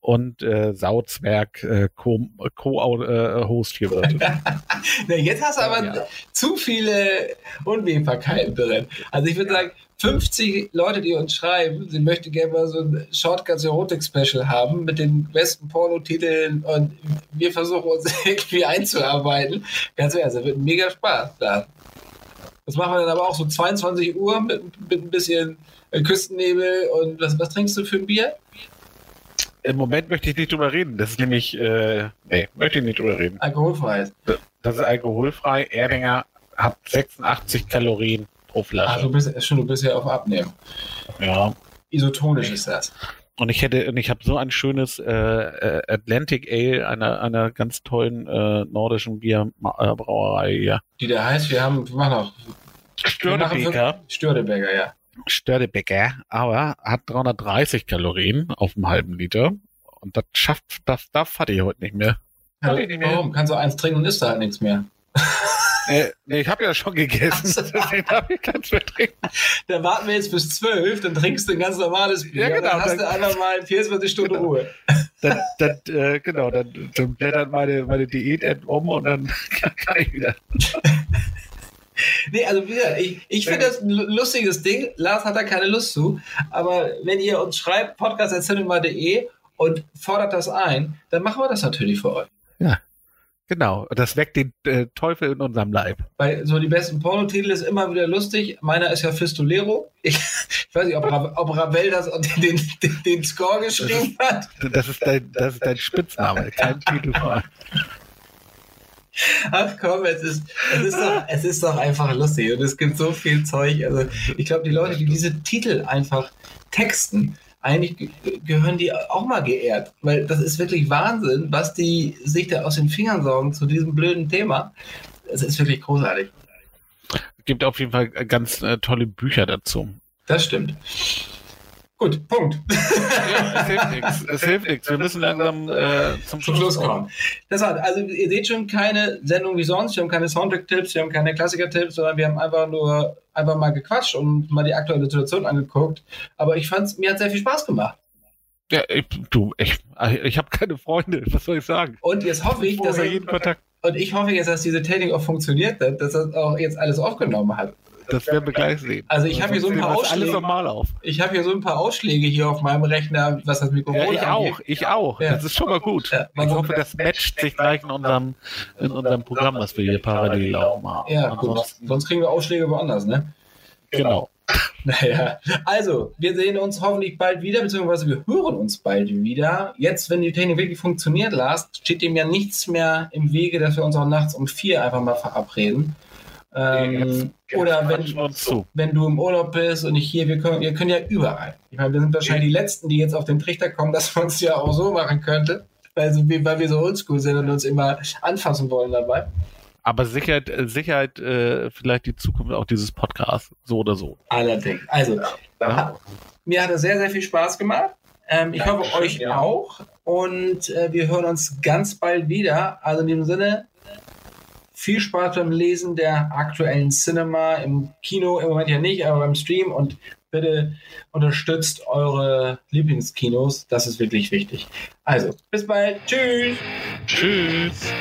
und äh, Sauzwerg äh, Co-Host Co äh, hier wird. Na, jetzt hast du aber Ja. zu viele Unwägbarkeiten drin. Also ich würde sagen, 50 Leute, die uns schreiben, sie möchten gerne mal so ein Shortcuts Erotik Special haben mit den besten Pornotiteln und wir versuchen uns irgendwie einzuarbeiten. Ganz ehrlich, das wird mega Spaß da. Das machen wir dann aber auch so 22 Uhr mit, mit ein bisschen äh, Küstennebel und was, was trinkst du für ein Bier? Im Moment möchte ich nicht drüber reden. Das ist nämlich, äh, nee, möchte ich nicht drüber reden. Alkoholfrei. Das ist alkoholfrei. Erdinger hat 86 Kalorien pro Ach, du bist, schon, du bist ja auf Abnehmen. Ja. Isotonisch ist das. Und ich hätte, und ich habe so ein schönes äh, äh, Atlantic Ale einer einer ganz tollen äh, nordischen Bierbrauerei hier. Die da heißt, wir haben, wir machen auch Störtebeker, Störtebecker, ja. Störtebeker, aber hat 330 Kalorien auf einem halben Liter. Und das schafft, das darf hatte ich heute nicht mehr. ja ich nicht mehr. warum? Kannst du eins trinken und isst da halt nichts mehr. Äh, nee, ich habe ja schon gegessen, so. deswegen darf ich keins mehr trinken. Dann warten wir jetzt bis zwölf, dann trinkst du ein ganz normales Bier. Ja, genau, Dann hast dann- du einfach mal 24 Stunden Genau. Ruhe. Dann, dann, äh, genau, dann, dann blättert meine, meine Diät um und dann kann ich wieder. Nee, also wie gesagt, ich, ich finde das ein lu- lustiges Ding. Lars hat da keine Lust zu. Aber wenn ihr uns schreibt, podcast.cinema.de und fordert das ein, dann machen wir das natürlich für euch. Genau, das weckt den äh, Teufel in unserem Leib. Weil so die besten Pornotitel ist immer wieder lustig. Meiner ist ja Fistolero. Ich, ich weiß nicht, ob, Ra ob Ravel das den, den, den Score geschrieben hat. Das ist dein, das ist dein Spitzname, kein Titel. Ach komm, es ist, es, ist doch, es ist doch einfach lustig und es gibt so viel Zeug. Also ich glaube, die Leute, die diese Titel einfach texten, eigentlich ge gehören die auch mal geehrt. Weil das ist wirklich Wahnsinn, was die sich da aus den Fingern saugen zu diesem blöden Thema. Es ist wirklich großartig. Es gibt auf jeden Fall ganz äh, tolle Bücher dazu. Das stimmt. Gut, Punkt. Ja, es hilft nichts. Es hilft nichts. Wir müssen langsam äh, zum, Zum Schluss kommen. Das war's. Also ihr seht schon keine Sendung wie sonst. Wir haben keine Soundtrack-Tipps, wir haben keine Klassiker-Tipps, sondern wir haben einfach nur einfach mal gequatscht und mal die aktuelle Situation angeguckt. Aber ich fand's, mir hat sehr viel Spaß gemacht. Ja, ich, du, ich, ich habe keine Freunde, was soll ich sagen? Und jetzt hoffe ich, dass er, jeden Kontakt. und ich hoffe jetzt, dass diese Technik auch funktioniert, dass er auch jetzt alles aufgenommen hat. Das werden wir gleich sehen. Also ich habe hier so ein paar alles Ausschläge. normal auf. Ich habe hier so ein paar Ausschläge hier auf meinem Rechner, was das Mikrofon Ja, ich angeht. auch, ich auch. Ja. Das ist schon mal gut. Ja, ich hoffe, das matcht sich gleich in unserem, in unserem Programm, was wir hier parallel laufen haben. Ja, gut. Sonst kriegen wir Ausschläge woanders, ne? genau. Naja, also, wir sehen uns hoffentlich bald wieder, beziehungsweise wir hören uns bald wieder. Jetzt, wenn die Technik wirklich funktioniert, Lars, steht dem ja nichts mehr im Wege, dass wir uns auch nachts um vier einfach mal verabreden. Ähm, oder Quatschen wenn, wenn du im Urlaub bist und ich hier, wir können, wir können ja überall. Ich meine, wir sind wahrscheinlich die Letzten, die jetzt auf den Trichter kommen, dass man es ja auch so machen könnte, weil, weil wir so oldschool sind und uns immer anfassen wollen dabei. Aber Sicherheit, äh, Sicherheit, äh, vielleicht die Zukunft auch dieses Podcasts, so oder so. Allerdings. Also, Ja. mir hat es sehr, sehr viel Spaß gemacht. Ähm, ich hoffe, euch ja. auch. Und äh, wir hören uns ganz bald wieder. Also in dem Sinne, viel Spaß beim Lesen der aktuellen Cinema im Kino, im Moment ja nicht, aber beim Stream. Und bitte unterstützt eure Lieblingskinos. Das ist wirklich wichtig. Also, bis bald. Tschüss. Tschüss.